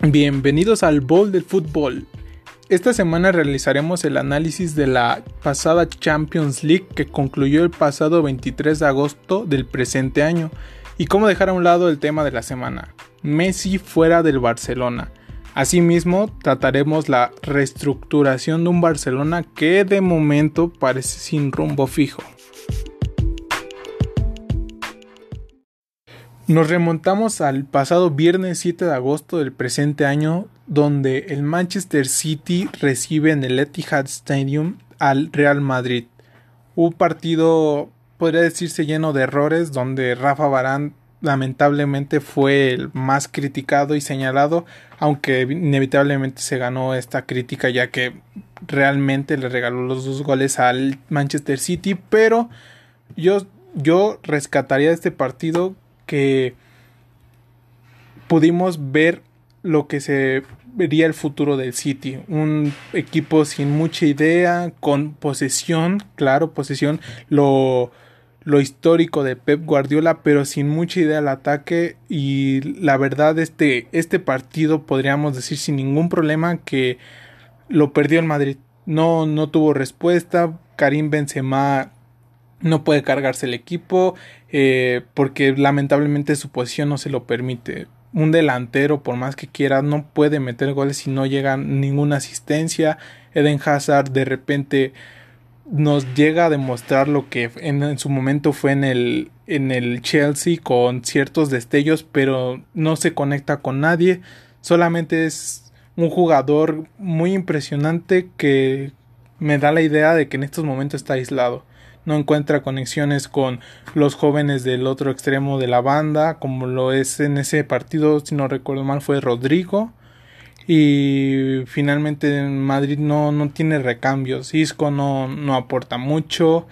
Bienvenidos al Bowl del Fútbol. Esta semana realizaremos el análisis de la pasada Champions League que concluyó el pasado 23 de agosto del presente año y cómo dejar a un lado el tema de la semana, Messi fuera del Barcelona. Asimismo, trataremos la reestructuración de un Barcelona que de momento parece sin rumbo fijo. Nos remontamos al pasado viernes 7 de agosto del presente año, donde el Manchester City recibe en el Etihad Stadium al Real Madrid. Un partido, podría decirse, lleno de errores, donde Rafa Barán lamentablemente fue el más criticado y señalado, aunque inevitablemente se ganó esta crítica ya que realmente le regaló los dos goles al Manchester City, pero yo, yo rescataría este partido que pudimos ver lo que se vería el futuro del City. Un equipo sin mucha idea, con posesión, claro, posesión, lo, lo histórico de Pep Guardiola, pero sin mucha idea al ataque. Y la verdad, este, este partido podríamos decir sin ningún problema que lo perdió el Madrid. No, no tuvo respuesta. Karim Benzema no puede cargarse el equipo eh, porque lamentablemente su posición no se lo permite. Un delantero, por más que quiera, no puede meter goles si no llega ninguna asistencia. Eden Hazard de repente nos llega a demostrar lo que en, en, su momento fue en el, en el Chelsea con ciertos destellos, pero no se conecta con nadie. Solamente es un jugador muy impresionante que me da la idea de que en estos momentos está aislado no encuentra conexiones con los jóvenes del otro extremo de la banda, como lo es en ese partido, si no recuerdo mal, fue Rodrigo. Y finalmente en Madrid no, no tiene recambios. Isco no, no aporta mucho.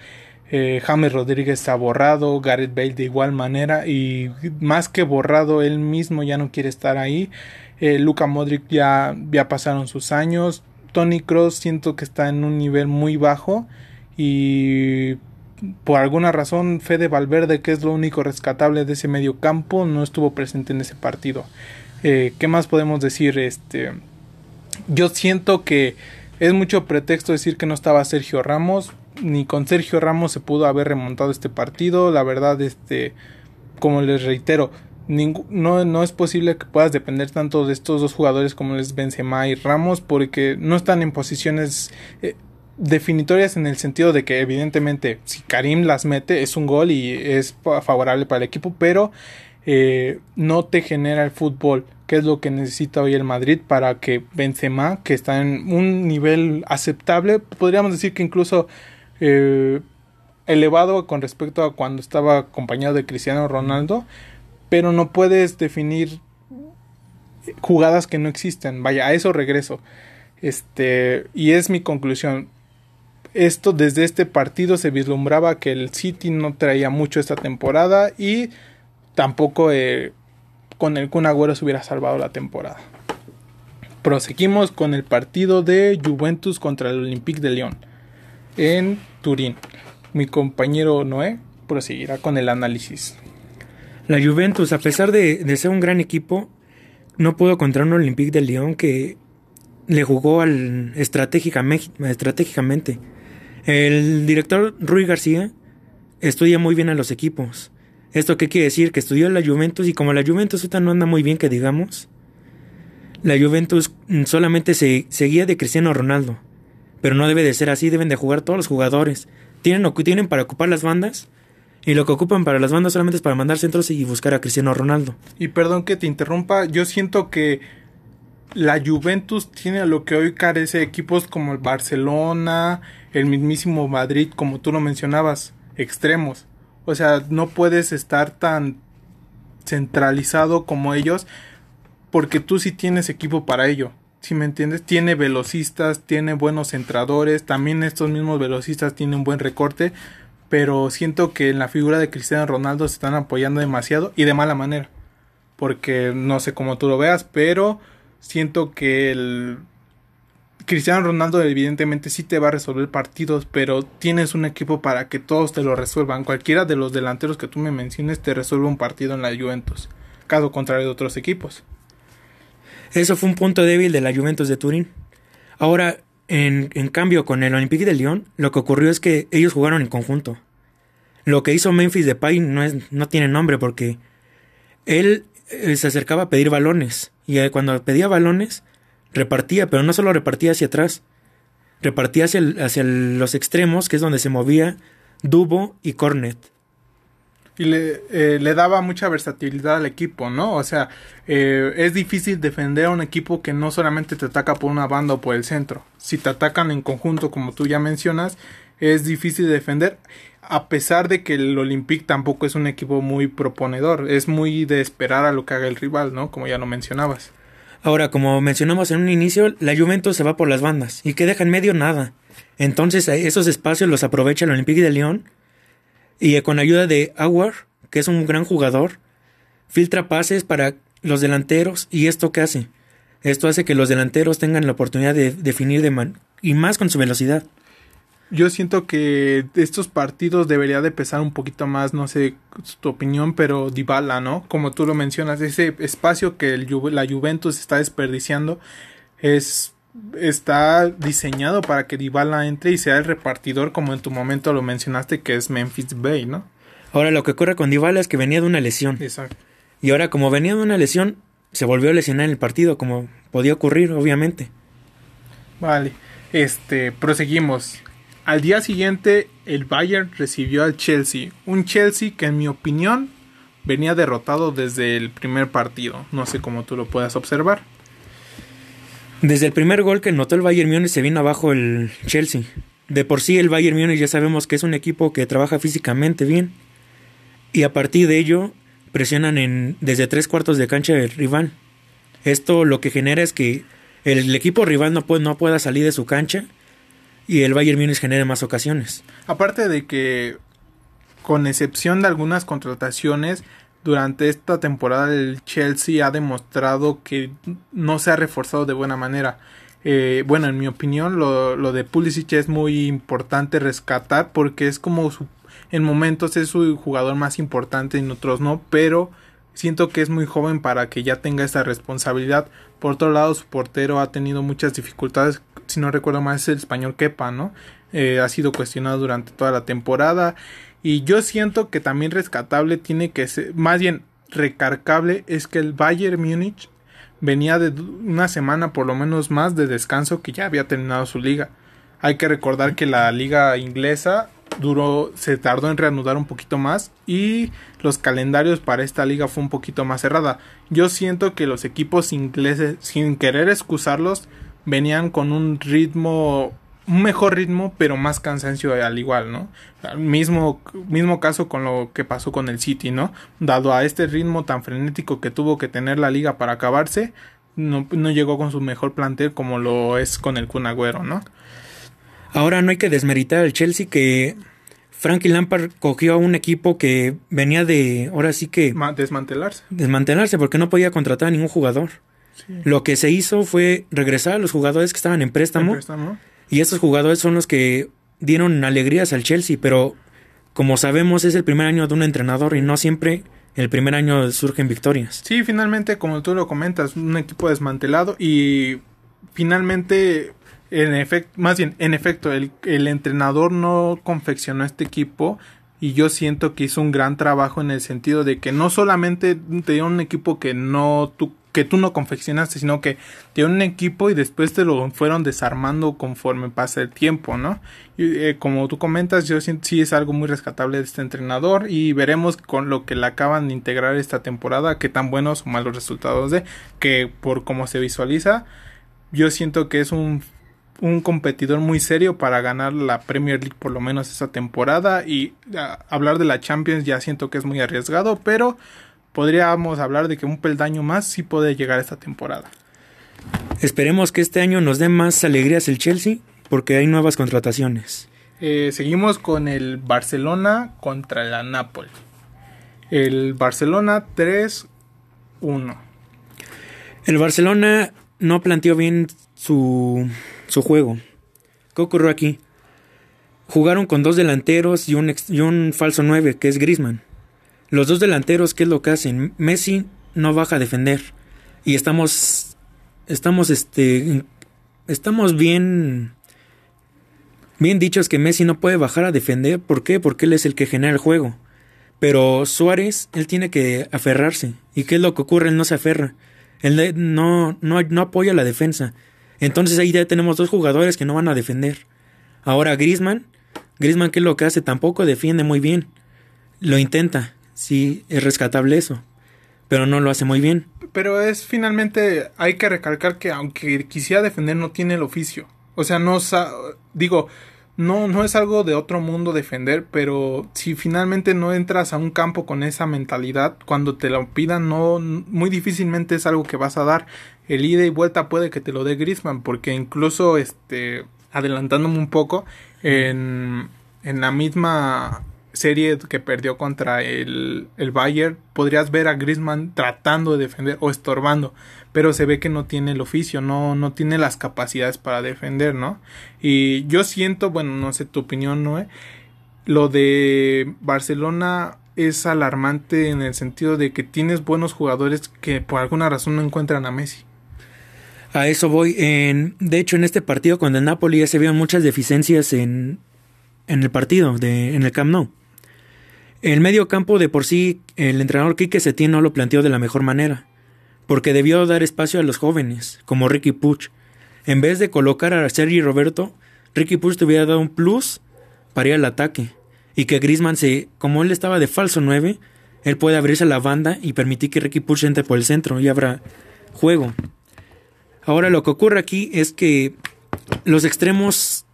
Eh, James Rodríguez está borrado. Gareth Bale de igual manera. Y más que borrado, él mismo ya no quiere estar ahí. Eh, Luka Modric ya, ya pasaron sus años. Tony Cross siento que está en un nivel muy bajo y por alguna razón Fede Valverde, que es lo único rescatable de ese medio campo, no estuvo presente en ese partido. Eh, ¿Qué más podemos decir? Este, yo siento que es mucho pretexto decir que no estaba Sergio Ramos. Ni con Sergio Ramos se pudo haber remontado este partido. La verdad, este, como les reitero, no, no es posible que puedas depender tanto de estos dos jugadores como les Benzema y Ramos porque no están en posiciones eh, definitorias en el sentido de que evidentemente si Karim las mete es un gol y es favorable para el equipo, pero eh, no te genera el fútbol, que es lo que necesita hoy el Madrid para que Benzema, que está en un nivel aceptable, podríamos decir que incluso eh, elevado con respecto a cuando estaba acompañado de Cristiano Ronaldo, pero no puedes definir jugadas que no existen. Vaya, a eso regreso. Este, y es mi conclusión esto desde este partido se vislumbraba que el City no traía mucho esta temporada y tampoco eh, con el Kun Agüero se hubiera salvado la temporada. Proseguimos con el partido de Juventus contra el Olympique de Lyon en Turín. Mi compañero Noé proseguirá con el análisis. La Juventus, a pesar de, de ser un gran equipo, no pudo contra un Olympique de Lyon que le jugó al estratégicamente. El director Rui García estudia muy bien a los equipos. ¿Esto qué quiere decir? Que estudió la Juventus y como la Juventus no anda muy bien, que digamos, la Juventus solamente se seguía de Cristiano Ronaldo. Pero no debe de ser así, deben de jugar todos los jugadores. Tienen tienen para ocupar las bandas y lo que ocupan para las bandas solamente es para mandar centros y buscar a Cristiano Ronaldo. Y perdón que te interrumpa, yo siento que la Juventus tiene lo que hoy carece equipos como el Barcelona, el mismísimo Madrid, como tú lo mencionabas, extremos. O sea, no puedes estar tan centralizado como ellos porque tú sí tienes equipo para ello. Si me entiendes, tiene velocistas, tiene buenos centradores, también estos mismos velocistas tienen un buen recorte, pero siento que en la figura de Cristiano Ronaldo se están apoyando demasiado y de mala manera. Porque no sé cómo tú lo veas, pero siento que el Cristiano Ronaldo evidentemente sí te va a resolver partidos, pero tienes un equipo para que todos te lo resuelvan. Cualquiera de los delanteros que tú me menciones te resuelve un partido en la Juventus, caso contrario de otros equipos. Eso fue un punto débil de la Juventus de Turín. Ahora, en, cambio, con el Olympique de Lyon, lo que ocurrió es que ellos jugaron en conjunto. Lo que hizo Memphis Depay no, es, no tiene nombre porque él eh, se acercaba a pedir balones y eh, cuando pedía balones repartía, pero no solo repartía hacia atrás, repartía hacia, hacia los extremos, que es donde se movía Dubo y Cornet. Y le, eh, daba mucha versatilidad al equipo, ¿no? O sea, eh, es difícil defender a un equipo que no solamente te ataca por una banda o por el centro. Si te atacan en conjunto, como tú ya mencionas, es difícil defender. A pesar de que el Olympique tampoco es un equipo muy proponedor, es muy de esperar a lo que haga el rival, ¿no? Como ya lo mencionabas. Ahora, como mencionamos en un inicio, la Juventus se va por las bandas y que deja en medio nada. Entonces, esos espacios los aprovecha el Olympique de Lyon y con ayuda de Aguar, que es un gran jugador, filtra pases para los delanteros y esto qué hace? Esto hace que los delanteros tengan la oportunidad de definir de y más con su velocidad. Yo siento que estos partidos debería de pesar un poquito más, no sé tu opinión, pero Dybala, ¿no? Como tú lo mencionas, ese espacio que el, la Juventus está desperdiciando es está diseñado para que Dybala entre y sea el repartidor como en tu momento lo mencionaste que es Memphis Bay, ¿no? Ahora lo que ocurre con Dybala es que venía de una lesión. Exacto. Y ahora como venía de una lesión se volvió a lesionar en el partido como podía ocurrir obviamente. Vale. Este, proseguimos. Al día siguiente el Bayern recibió al Chelsea, un Chelsea que en mi opinión venía derrotado desde el primer partido. No sé cómo tú lo puedas observar. Desde el primer gol que notó el Bayern Múnich se vino abajo el Chelsea. De por sí el Bayern Múnich ya sabemos que es un equipo que trabaja físicamente bien. Y a partir de ello presionan en, desde tres cuartos de cancha del rival. Esto lo que genera es que el, equipo rival no, puede, no pueda salir de su cancha y el Bayern Múnich genere más ocasiones. Aparte de que, con excepción de algunas contrataciones, durante esta temporada el Chelsea ha demostrado que no se ha reforzado de buena manera. Eh, bueno, en mi opinión, lo, lo, de Pulisic es muy importante rescatar porque es como su, en momentos es su jugador más importante, en otros no, pero siento que es muy joven para que ya tenga esa responsabilidad. Por otro lado, su portero ha tenido muchas dificultades, si no recuerdo mal es el español Kepa, ¿no? Eh, ha sido cuestionado durante toda la temporada y yo siento que también rescatable tiene que ser, más bien recargable, es que el Bayern Múnich venía de una semana por lo menos más de descanso que ya había terminado su liga. Hay que recordar que la liga inglesa duró, se tardó en reanudar un poquito más y los calendarios para esta liga fue un poquito más cerrada. Yo siento que los equipos ingleses, sin querer excusarlos, venían con un ritmo un mejor ritmo, pero más cansancio al igual, ¿no? Mismo, mismo caso con lo que pasó con el City, ¿no? Dado a este ritmo tan frenético que tuvo que tener la liga para acabarse, no, no llegó con su mejor plantel como lo es con el Kun Agüero, ¿no? Ahora no hay que desmeritar al Chelsea que Frankie Lampard cogió a un equipo que venía de, ahora sí que... Desmantelarse. Desmantelarse porque no podía contratar a ningún jugador. Sí. Lo que se hizo fue regresar a los jugadores que estaban en préstamo. Y estos jugadores son los que dieron alegrías al Chelsea, pero como sabemos es el primer año de un entrenador y no siempre el primer año surgen victorias. Sí, finalmente, como tú lo comentas, un equipo desmantelado y finalmente, en efecto, más bien, en efecto, el, el entrenador no confeccionó este equipo y yo siento que hizo un gran trabajo en el sentido de que no solamente te dio un equipo que no tú que tú no confeccionaste, sino que dio un equipo y después te lo fueron desarmando conforme pasa el tiempo, ¿no? Y, eh, como tú comentas, yo siento, sí es algo muy rescatable de este entrenador y veremos con lo que le acaban de integrar esta temporada, qué tan buenos o malos resultados de, que por cómo se visualiza, yo siento que es un un competidor muy serio para ganar la Premier League por lo menos esta temporada y a, hablar de la Champions ya siento que es muy arriesgado, pero podríamos hablar de que un peldaño más sí puede llegar esta temporada. Esperemos que este año nos dé más alegrías el Chelsea porque hay nuevas contrataciones. Eh, seguimos con el Barcelona contra la Napoli. El Barcelona 3-1. El Barcelona no planteó bien su, su juego. ¿Qué ocurrió aquí? Jugaron con dos delanteros y un, y un falso 9, que es Grisman. Los dos delanteros, ¿qué es lo que hacen? Messi no baja a defender. Y estamos estamos este estamos bien bien dichos que Messi no puede bajar a defender, ¿por qué? Porque él es el que genera el juego. Pero Suárez, él tiene que aferrarse. ¿Y qué es lo que ocurre? Él no se aferra. Él no, no, no apoya la defensa. Entonces ahí ya tenemos dos jugadores que no van a defender. Ahora Grisman, Grisman, ¿qué es lo que hace? Tampoco defiende muy bien. Lo intenta. Sí, es rescatable eso. Pero no lo hace muy bien. Pero es finalmente, hay que recalcar que aunque quisiera defender, no tiene el oficio. O sea, no digo, no, no es algo de otro mundo defender, pero si finalmente no entras a un campo con esa mentalidad, cuando te lo pidan, no, muy difícilmente es algo que vas a dar. El ida y vuelta puede que te lo dé Grisman, porque incluso, este, adelantándome un poco, en, en la misma serie que perdió contra el, el Bayern, podrías ver a Griezmann tratando de defender o estorbando, pero se ve que no tiene el oficio, no, no tiene las capacidades para defender, ¿no? Y yo siento, bueno, no sé tu opinión, ¿no? Lo de Barcelona es alarmante en el sentido de que tienes buenos jugadores que por alguna razón no encuentran a Messi. A eso voy. En, de hecho, en este partido con el Napoli ya se vieron muchas deficiencias en, en el partido, de, en el Camp Nou. El medio campo de por sí, el entrenador Quique Setién no lo planteó de la mejor manera, porque debió dar espacio a los jóvenes, como Ricky Puch. En vez de colocar a Sergi Roberto, Ricky Puch te hubiera dado un plus para ir al ataque, y que Grisman se, como él estaba de falso 9, él puede abrirse a la banda y permitir que Ricky Puch entre por el centro y habrá juego. Ahora lo que ocurre aquí es que los extremos,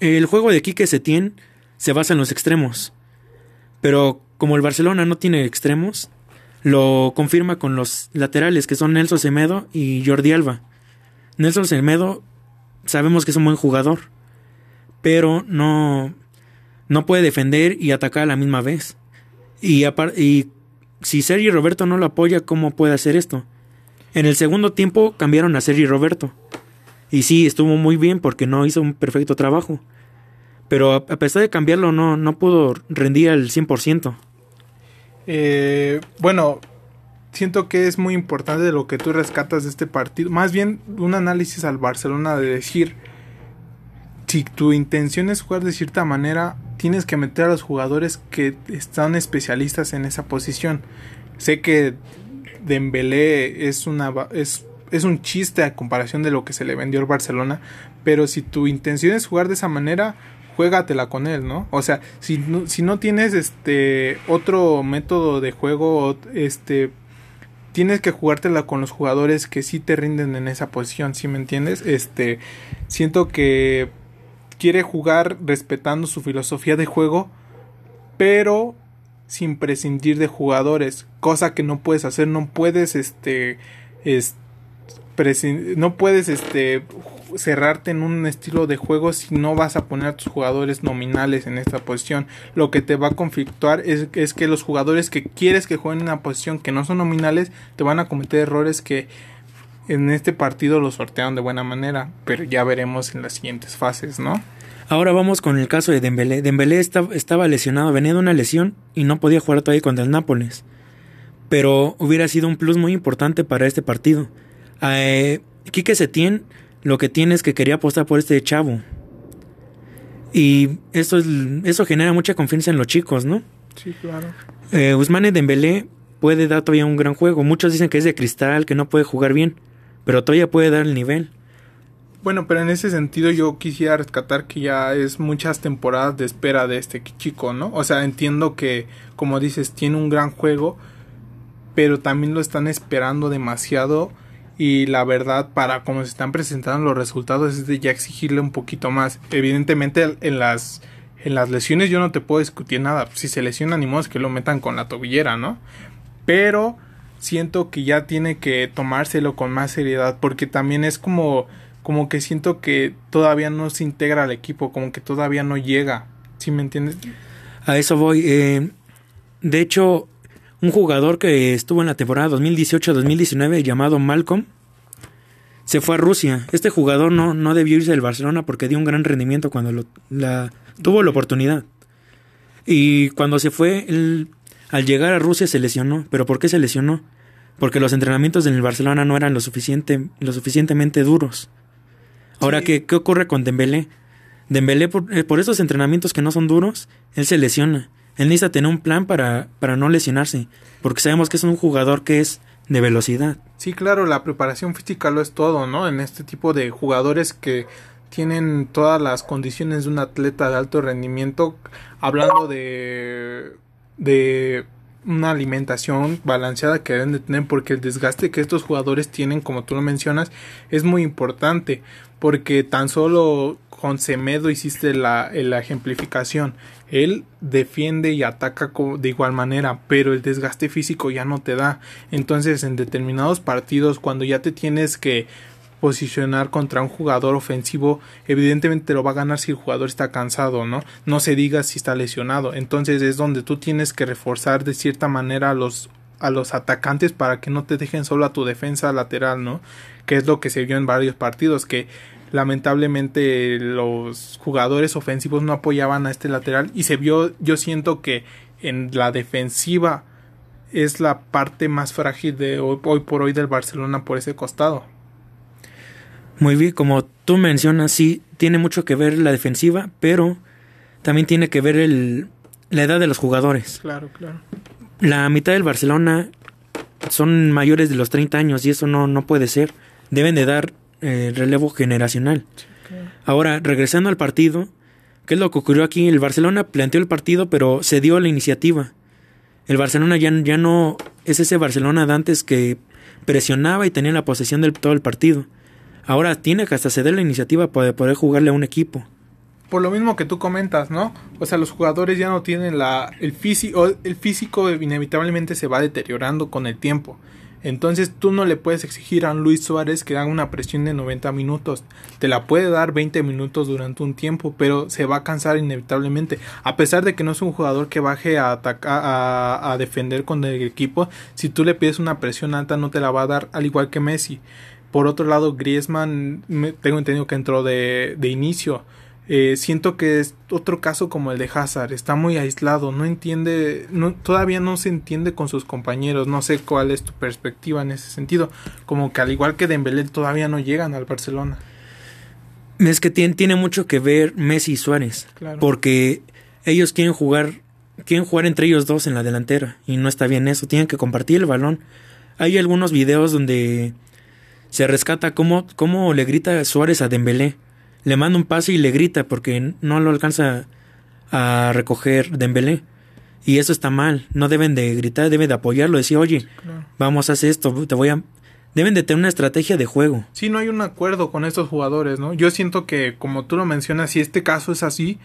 el juego de Quique Setién se basa en los extremos. Pero como el Barcelona no tiene extremos, lo confirma con los laterales que son Nelson Semedo y Jordi Alba. Nelson Semedo sabemos que es un buen jugador, pero no, no puede defender y atacar a la misma vez. Y, y si Sergi Roberto no lo apoya, ¿cómo puede hacer esto? En el segundo tiempo cambiaron a Sergi Roberto. Y sí, estuvo muy bien porque no hizo un perfecto trabajo. Pero a pesar de cambiarlo, no, no pudo rendir al 100%. Eh, bueno, siento que es muy importante lo que tú rescatas de este partido. Más bien un análisis al Barcelona de decir, si tu intención es jugar de cierta manera, tienes que meter a los jugadores que están especialistas en esa posición. Sé que Dembélé es una es, es un chiste a comparación de lo que se le vendió al Barcelona, pero si tu intención es jugar de esa manera, juégatela con él, ¿no? O sea, si no, si no tienes este otro método de juego, este tienes que jugártela con los jugadores que sí te rinden en esa posición, ¿sí me entiendes? Este siento que quiere jugar respetando su filosofía de juego, pero sin prescindir de jugadores, cosa que no puedes hacer, no puedes este, este no puedes este cerrarte en un estilo de juego si no vas a poner a tus jugadores nominales en esta posición. Lo que te va a conflictuar es, que los jugadores que quieres que jueguen en una posición que no son nominales te van a cometer errores que en este partido lo sortearon de buena manera, pero ya veremos en las siguientes fases, ¿no? Ahora vamos con el caso de Dembélé. Dembélé estaba lesionado, venía de una lesión y no podía jugar todavía contra el Nápoles. Pero hubiera sido un plus muy importante para este partido. Eh, Quique Setién lo que tiene es que quería apostar por este chavo. Y eso, eso genera mucha confianza en los chicos, ¿no? Sí, claro. Eh, Usmane Dembélé puede dar todavía un gran juego. Muchos dicen que es de cristal, que no puede jugar bien, pero todavía puede dar el nivel. Bueno, pero en ese sentido yo quisiera rescatar que ya es muchas temporadas de espera de este chico, ¿no? O sea, entiendo que, como dices, tiene un gran juego, pero también lo están esperando demasiado y la verdad para como se están presentando los resultados es de ya exigirle un poquito más. Evidentemente en las en las lesiones yo no te puedo discutir nada. Si se lesiona ni modo es que lo metan con la tobillera no pero siento que ya tiene que tomárselo con más seriedad porque también es como como que siento que todavía no se integra al equipo como que todavía no llega. ¿sí me entiendes? a eso voy eh, de hecho un jugador que estuvo en la temporada 2018-2019 llamado Malcolm se fue a Rusia. Este jugador no, no debió irse del Barcelona porque dio un gran rendimiento cuando lo, la, tuvo la oportunidad. Y cuando se fue, él, al llegar a Rusia se lesionó. ¿Pero por qué se lesionó? porque los entrenamientos en el Barcelona no eran lo, suficiente, lo suficientemente duros. Ahora, ¿qué, ¿qué ocurre con Dembélé? Dembélé, por, eh, por esos entrenamientos que no son duros, él se lesiona. Él necesita tener un plan para, para no lesionarse, porque sabemos que es un jugador que es de velocidad. Sí, claro, la preparación física lo es todo, ¿no? En este tipo de jugadores que tienen todas las condiciones de un atleta de alto rendimiento, hablando de de una alimentación balanceada que deben de tener porque el desgaste que estos jugadores tienen como tú lo mencionas es muy importante porque tan solo con Semedo hiciste la, la ejemplificación él defiende y ataca de igual manera pero el desgaste físico ya no te da entonces en determinados partidos cuando ya te tienes que posicionar contra un jugador ofensivo, evidentemente lo va a ganar si el jugador está cansado, ¿no? No se diga si está lesionado. Entonces es donde tú tienes que reforzar de cierta manera a los a los atacantes para que no te dejen solo a tu defensa lateral, ¿no? Que es lo que se vio en varios partidos que lamentablemente los jugadores ofensivos no apoyaban a este lateral y se vio yo siento que en la defensiva es la parte más frágil de hoy, hoy por hoy del Barcelona por ese costado. Muy bien, como tú mencionas, sí, tiene mucho que ver la defensiva, pero también tiene que ver el, la edad de los jugadores. Claro, claro. La mitad del Barcelona son mayores de los 30 años y eso no, no puede ser. Deben de dar eh, relevo generacional. Ahora, regresando al partido, ¿qué es lo que ocurrió aquí? El Barcelona planteó el partido, pero se dio la iniciativa. El Barcelona ya, ya no es ese Barcelona de antes que presionaba y tenía la posesión del todo el partido. Ahora tiene que hasta ceder la iniciativa para poder jugarle a un equipo. Por lo mismo que tú comentas, ¿no? O sea, los jugadores ya no tienen la el físico el físico inevitablemente se va deteriorando con el tiempo. Entonces tú no le puedes exigir a Luis Suárez que haga una presión de 90 minutos. Te la puede dar 20 minutos durante un tiempo, pero se va a cansar inevitablemente. A pesar de que no es un jugador que baje a atacar, a, a defender con el equipo, si tú le pides una presión alta no te la va a dar, al igual que Messi. Por otro lado, Griezmann, tengo entendido que entró de, de inicio. Eh, siento que es otro caso como el de Hazard, está muy aislado, no entiende, no, todavía no se entiende con sus compañeros, no sé cuál es tu perspectiva en ese sentido, como que al igual que Dembélé todavía no llegan al Barcelona. Es que tiene, tiene mucho que ver Messi y Suárez, porque ellos quieren jugar, quieren jugar entre ellos dos en la delantera y no está bien eso, tienen que compartir el balón. Hay algunos videos donde se rescata cómo, cómo le grita Suárez a Dembélé. Le manda un pase y le grita porque no lo alcanza a recoger Dembélé. Y eso está mal. No deben de gritar, deben de apoyarlo. Decir, oye, vamos a hacer esto, te voy a... Deben de tener una estrategia de juego. Sí, no hay un acuerdo con estos jugadores, ¿no? Yo siento que, como tú lo mencionas, si este caso es así,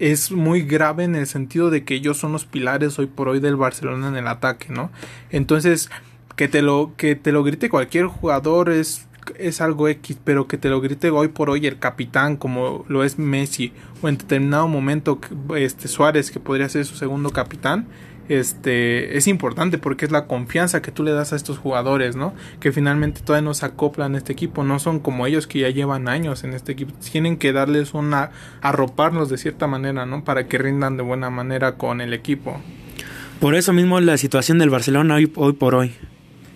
es muy grave en el sentido de que ellos son los pilares hoy por hoy del Barcelona en el ataque, ¿no? Entonces, que te lo que te lo grite cualquier jugador es es algo X, pero que te lo grite hoy por hoy el capitán como lo es Messi o en determinado momento este Suárez que podría ser su segundo capitán, este es importante porque es la confianza que tú le das a estos jugadores, ¿no? Que finalmente todavía no se acoplan a este equipo, no son como ellos que ya llevan años en este equipo, tienen que darles una arroparlos de cierta manera, ¿no? Para que rindan de buena manera con el equipo. Por eso mismo la situación del Barcelona hoy, hoy por hoy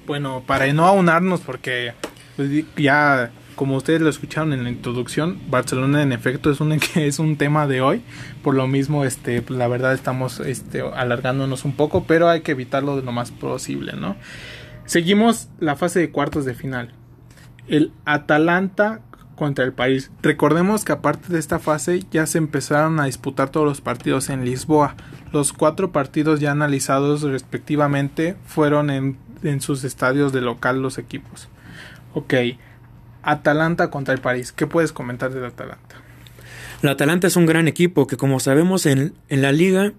bueno, para no aunarnos, porque pues, ya como ustedes lo escucharon en la introducción, Barcelona en efecto es un es un tema de hoy, por lo mismo este pues, la verdad estamos este alargándonos un poco, pero hay que evitarlo de lo más posible, ¿no? Seguimos la fase de cuartos de final. El Atalanta contra el París. Recordemos que aparte de esta fase ya se empezaron a disputar todos los partidos en Lisboa. Los cuatro partidos ya analizados respectivamente fueron en en sus estadios de local los equipos. Ok, Atalanta contra el París. ¿Qué puedes comentar del Atalanta? La Atalanta es un gran equipo que como sabemos en, en la liga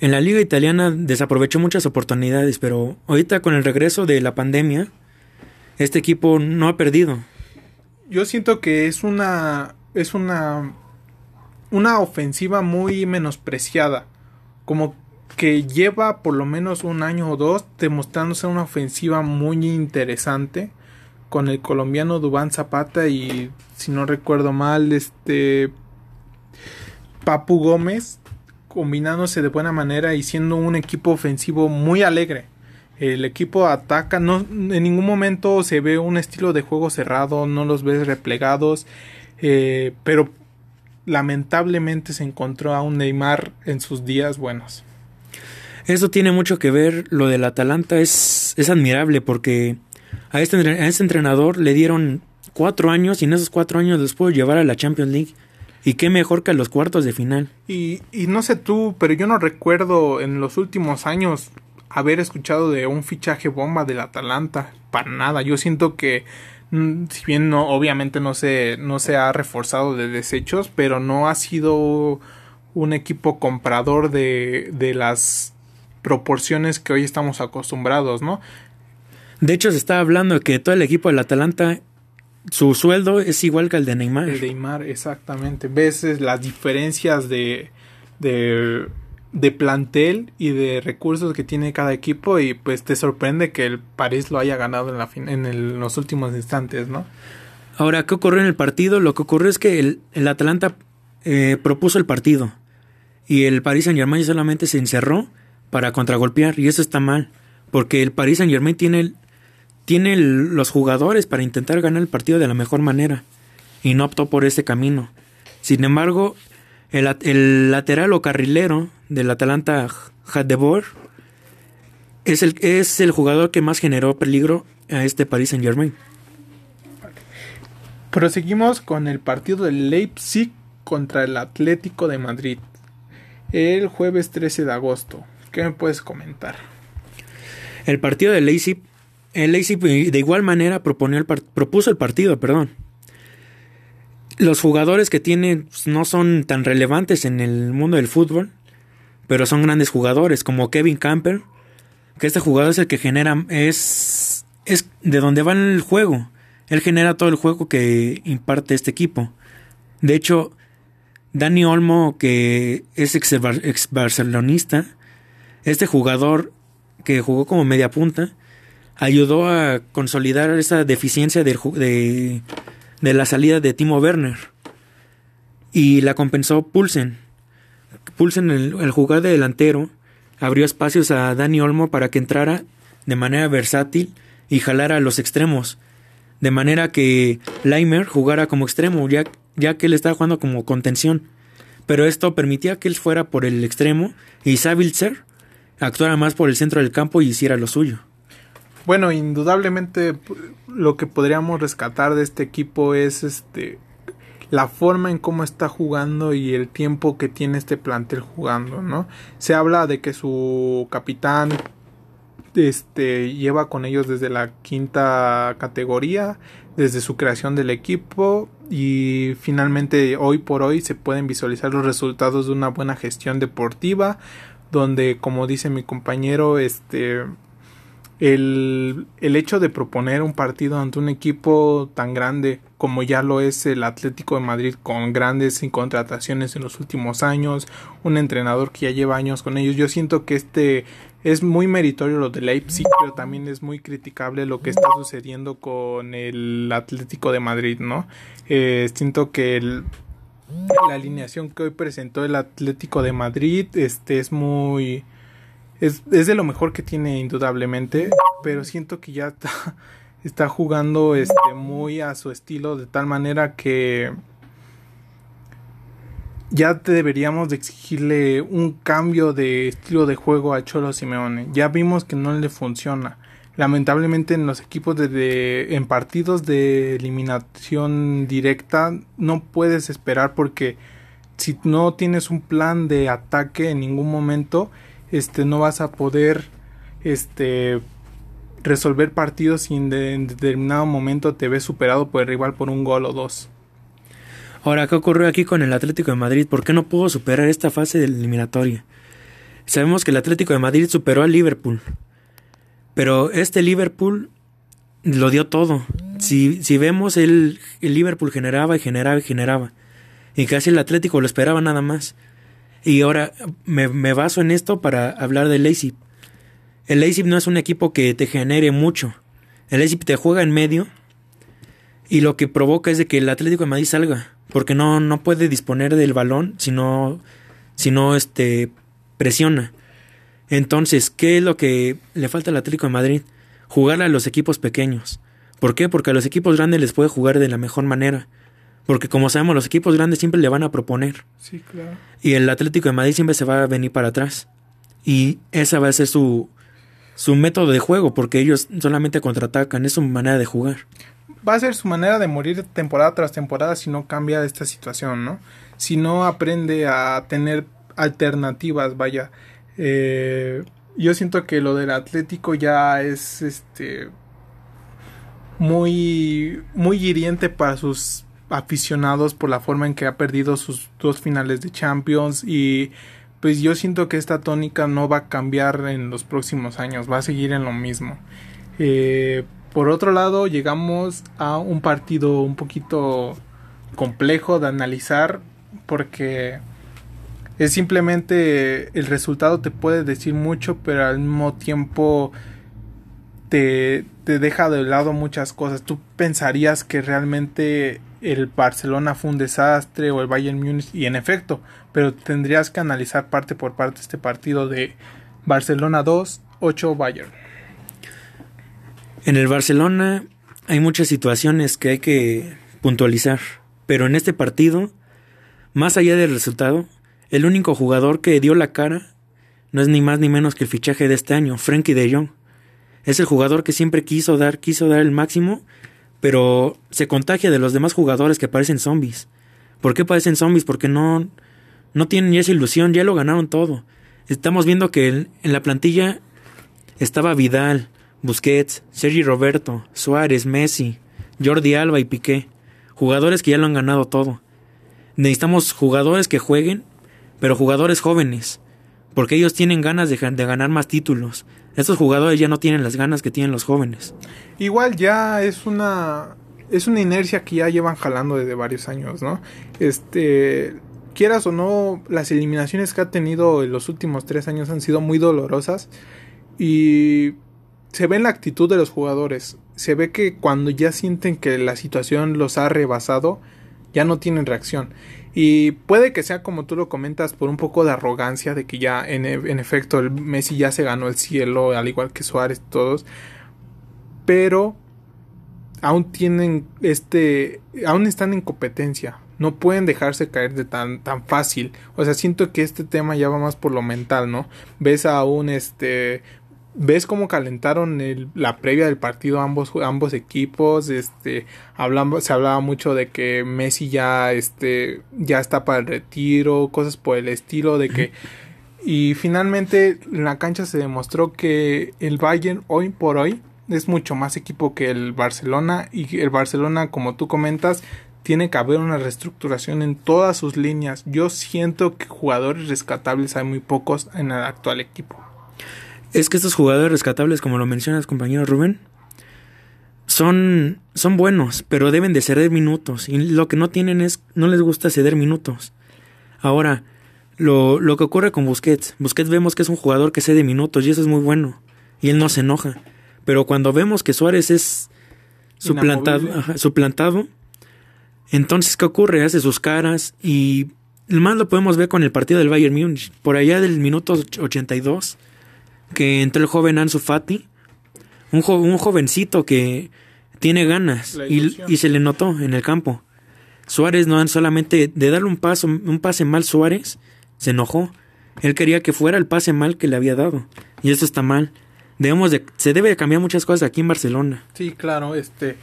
en la liga italiana desaprovechó muchas oportunidades, pero ahorita con el regreso de la pandemia este equipo no ha perdido. Yo siento que es una es una una ofensiva muy menospreciada. Como que lleva por lo menos un año o dos demostrándose una ofensiva muy interesante con el colombiano Dubán Zapata y si no recuerdo mal este Papu Gómez combinándose de buena manera y siendo un equipo ofensivo muy alegre. El equipo ataca, no, en ningún momento se ve un estilo de juego cerrado, no los ves replegados, eh, pero lamentablemente se encontró a un Neymar en sus días buenos. Eso tiene mucho que ver, lo del Atalanta es, es admirable porque a este, a este entrenador le dieron cuatro años y en esos cuatro años los pudo llevar a la Champions League. Y qué mejor que a los cuartos de final. Y, y no sé tú, pero yo no recuerdo en los últimos años haber escuchado de un fichaje bomba del Atalanta. Para nada. Yo siento que mm, si bien no, obviamente no se, no se ha reforzado de desechos, pero no ha sido un equipo comprador de, de las proporciones que hoy estamos acostumbrados, ¿no? De hecho, se está hablando de que todo el equipo del Atalanta su sueldo es igual que el de Neymar. El de Neymar, exactamente. Ves las diferencias de, de, de, plantel y de recursos que tiene cada equipo y pues te sorprende que el París lo haya ganado en, la en, el, los últimos instantes, ¿no? Ahora, ¿qué ocurrió en el partido? Lo que ocurrió es que el, el Atalanta eh, propuso el partido y el Paris Saint Germain solamente se encerró para contragolpear y eso está mal porque el Paris Saint Germain tiene tiene los jugadores para intentar ganar el partido de la mejor manera y no optó por ese camino. Sin embargo, el, lateral o carrilero del Atalanta Hadebor es el, es el jugador que más generó peligro a este Paris Saint Germain. Proseguimos con el partido del Leipzig contra el Atlético de Madrid el jueves 13 de agosto. ¿Qué me puedes comentar? El partido del Leipzig el Leipzig de igual manera propuso el partido, perdón. Los jugadores que tienen pues, no son tan relevantes en el mundo del fútbol, pero son grandes jugadores, como Kevin Camper, que este jugador es el que genera, es, es de donde va el juego. Él genera todo el juego que imparte este equipo. De hecho, Dani Olmo, que es ex, ex barcelonista, este jugador que jugó como media punta, ayudó a consolidar esa deficiencia de, de, la salida de Timo Werner y la compensó Pulsen. Pulsen, el, jugador de delantero, abrió espacios a Dani Olmo para que entrara de manera versátil y jalara a los extremos, de manera que Leimer jugara como extremo, ya, ya que él estaba jugando como contención. Pero esto permitía que él fuera por el extremo y Savilzer actuara más por el centro del campo y hiciera lo suyo. Bueno, indudablemente lo que podríamos rescatar de este equipo es este la forma en cómo está jugando y el tiempo que tiene este plantel jugando, ¿no? Se habla de que su capitán este lleva con ellos desde la quinta categoría, desde su creación del equipo y finalmente hoy por hoy se pueden visualizar los resultados de una buena gestión deportiva donde como dice mi compañero este el, el, hecho de proponer un partido ante un equipo tan grande como ya lo es el Atlético de Madrid con grandes contrataciones en los últimos años, un entrenador que ya lleva años con ellos, yo siento que este es muy meritorio lo de Leipzig, pero también es muy criticable lo que está sucediendo con el Atlético de Madrid, ¿no? Eh, siento que el, la alineación que hoy presentó el Atlético de Madrid este es muy es, es, de lo mejor que tiene indudablemente, pero siento que ya está, está jugando este muy a su estilo de tal manera que ya deberíamos de exigirle un cambio de estilo de juego a Cholo Simeone. Ya vimos que no le funciona. Lamentablemente en los equipos de, de, en partidos de eliminación directa no puedes esperar porque si no tienes un plan de ataque en ningún momento este no vas a poder este resolver partidos si en, determinado momento te ves superado por el rival por un gol o dos. Ahora, ¿qué ocurrió aquí con el Atlético de Madrid? ¿Por qué no pudo superar esta fase de eliminatoria? Sabemos que el Atlético de Madrid superó al Liverpool, pero este Liverpool lo dio todo. Si, si vemos, el, el Liverpool generaba y generaba y generaba, y casi el Atlético lo esperaba nada más. Y ahora me, baso en esto para hablar del Leipzig. El Leipzig no es un equipo que te genere mucho. El Leipzig te juega en medio y lo que provoca es de que el Atlético de Madrid salga, porque no, no puede disponer del balón si no, si no este, presiona. Entonces, ¿qué es lo que le falta al Atlético de Madrid? Jugar a los equipos pequeños. ¿Por qué? Porque a los equipos grandes les puede jugar de la mejor manera. Porque como sabemos, los equipos grandes siempre le van a proponer. Sí, claro. Y el Atlético de Madrid siempre se va a venir para atrás. Y esa va a ser su, su método de juego, porque ellos solamente contraatacan, es su manera de jugar. Va a ser su manera de morir temporada tras temporada si no cambia esta situación, ¿no? Si no aprende a tener alternativas, vaya. Eh, yo siento que lo del Atlético ya es este muy muy hiriente para sus aficionados por la forma en que ha perdido sus dos finales de Champions y pues yo siento que esta tónica no va a cambiar en los próximos años, va a seguir en lo mismo. Eh, por otro lado, llegamos a un partido un poquito complejo de analizar porque es simplemente el resultado te puede decir mucho, pero al mismo tiempo te, te deja de lado muchas cosas. Tú pensarías que realmente el Barcelona fue un desastre o el Bayern Múnich y en efecto, pero tendrías que analizar parte por parte este partido de Barcelona 2, 8 Bayern. En el Barcelona hay muchas situaciones que hay que puntualizar, pero en este partido, más allá del resultado, el único jugador que dio la cara no es ni más ni menos que el fichaje de este año, Frankie de Jong. Es el jugador que siempre quiso dar, quiso dar el máximo pero se contagia de los demás jugadores que parecen zombies. ¿Por qué parecen zombies? Porque no, no tienen esa ilusión, ya lo ganaron todo. Estamos viendo que en la plantilla estaba Vidal, Busquets, Sergi Roberto, Suárez, Messi, Jordi Alba y Piqué. Jugadores que ya lo han ganado todo. Necesitamos jugadores que jueguen, pero jugadores jóvenes, porque ellos tienen ganas de ganar más títulos. Estos jugadores ya no tienen las ganas que tienen los jóvenes. Igual ya es una es una inercia que ya llevan jalando desde varios años, ¿no? Este quieras o no, las eliminaciones que ha tenido en los últimos tres años han sido muy dolorosas y se ve en la actitud de los jugadores. Se ve que cuando ya sienten que la situación los ha rebasado, ya no tienen reacción. Y puede que sea como tú lo comentas por un poco de arrogancia de que ya en, en efecto el Messi ya se ganó el cielo al igual que Suárez todos. Pero aún tienen este aún están en competencia. No pueden dejarse caer de tan tan fácil. O sea, siento que este tema ya va más por lo mental, ¿no? Ves a un este ves cómo calentaron el, la previa del partido ambos ambos equipos este hablamos se hablaba mucho de que Messi ya este ya está para el retiro cosas por el estilo de que y finalmente en la cancha se demostró que el Bayern hoy por hoy es mucho más equipo que el Barcelona y el Barcelona como tú comentas tiene que haber una reestructuración en todas sus líneas. Yo siento que jugadores rescatables hay muy pocos en el actual equipo es que estos jugadores rescatables, como lo mencionas, compañero Rubén, son, son buenos, pero deben de ceder minutos. Y lo que no tienen es, no les gusta ceder minutos. Ahora, lo, lo que ocurre con Busquets, Busquets vemos que es un jugador que cede minutos y eso es muy bueno. Y él no se enoja. Pero cuando vemos que Suárez es suplantado, suplantado entonces, ¿qué ocurre? Hace sus caras y más lo podemos ver con el partido del Bayern Múnich. Por allá del minuto 82 que entró el joven Ansu Fati, un, un jovencito que tiene ganas y, se le notó en el campo. Suárez no solamente de darle un paso, un pase mal Suárez, se enojó. Él quería que fuera el pase mal que le había dado. Y eso está mal. Debemos de, se debe de cambiar muchas cosas aquí en Barcelona. Sí, claro, este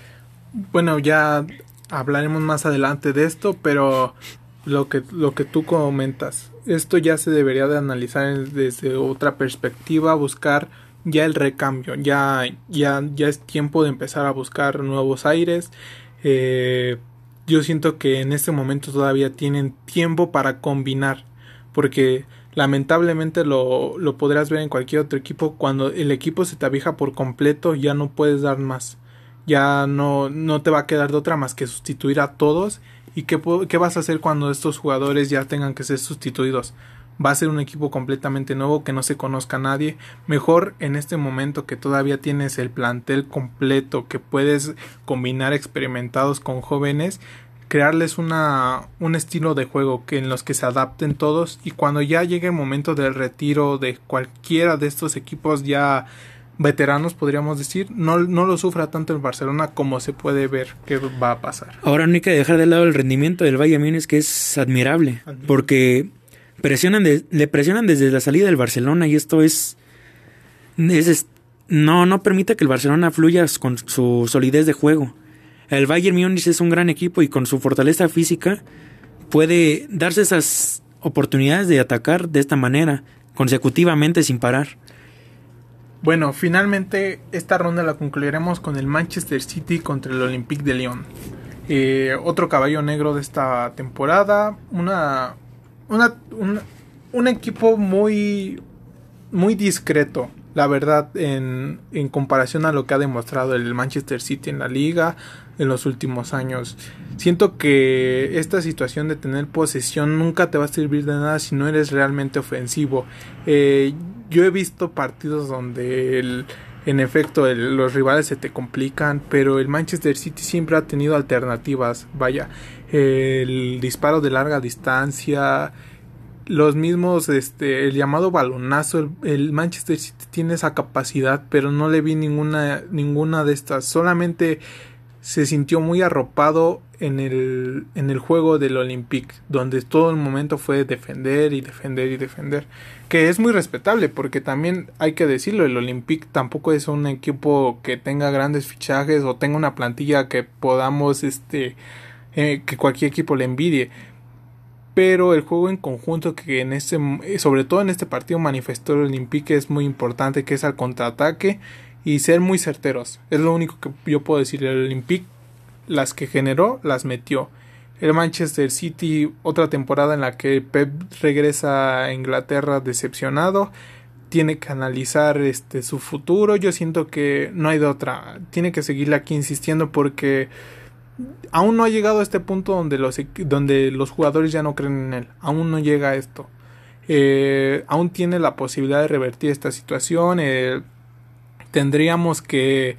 bueno, ya hablaremos más adelante de esto, pero lo que lo que tú comentas, esto ya se debería de analizar desde otra perspectiva, buscar ya el recambio, ya, ya, ya es tiempo de empezar a buscar nuevos aires. Eh, yo siento que en este momento todavía tienen tiempo para combinar, porque lamentablemente lo, lo podrás ver en cualquier otro equipo, cuando el equipo se te abija por completo ya no puedes dar más, ya no, no te va a quedar de otra más que sustituir a todos ¿Y qué, qué vas a hacer cuando estos jugadores ya tengan que ser sustituidos? va a ser un equipo completamente nuevo que no se conozca a nadie. Mejor en este momento que todavía tienes el plantel completo, que puedes combinar experimentados con jóvenes, crearles una, un estilo de juego que en los que se adapten todos y cuando ya llegue el momento del retiro de cualquiera de estos equipos ya veteranos podríamos decir no, no lo sufra tanto el Barcelona como se puede ver que va a pasar. Ahora no hay que dejar de lado el rendimiento del Bayern Múnich que es admirable, porque presionan le presionan desde la salida del Barcelona y esto es, es no no permite que el Barcelona fluya con su solidez de juego. El Bayern Múnich es un gran equipo y con su fortaleza física puede darse esas oportunidades de atacar de esta manera, consecutivamente sin parar. Bueno, finalmente esta ronda la concluiremos con el Manchester City contra el Olympique de Lyon. Eh, otro caballo negro de esta temporada, una, una, un equipo muy, muy discreto, la verdad, en, en comparación a lo que ha demostrado el Manchester City en la liga, en los últimos años. Siento que esta situación de tener posesión nunca te va a servir de nada si no eres realmente ofensivo. Eh, yo he visto partidos donde en efecto los rivales se te complican, pero el Manchester City siempre ha tenido alternativas. Vaya, el disparo de larga distancia, los mismos, este, el llamado balonazo, el, el, Manchester City tiene esa capacidad, pero no le vi ninguna, ninguna de estas. Solamente se sintió muy arropado en el, en el juego del Olympique, donde todo el momento fue defender y defender y defender, que es muy respetable, porque también hay que decirlo, el Olympique tampoco es un equipo que tenga grandes fichajes o tenga una plantilla que podamos, este, eh, que cualquier equipo le envidie, pero el juego en conjunto que en este, sobre todo en este partido manifestó el Olympique es muy importante, que es al contraataque, y ser muy certeros. Es lo único que yo puedo decir. El Olympique, las que generó, las metió. El Manchester City, otra temporada en la que Pep regresa a Inglaterra decepcionado. Tiene que analizar este su futuro. Yo siento que no hay de otra. Tiene que seguirle aquí insistiendo porque aún no ha llegado a este punto donde los, donde los jugadores ya no creen en él. Aún no llega a esto. Eh, aún tiene la posibilidad de revertir esta situación. Tendríamos que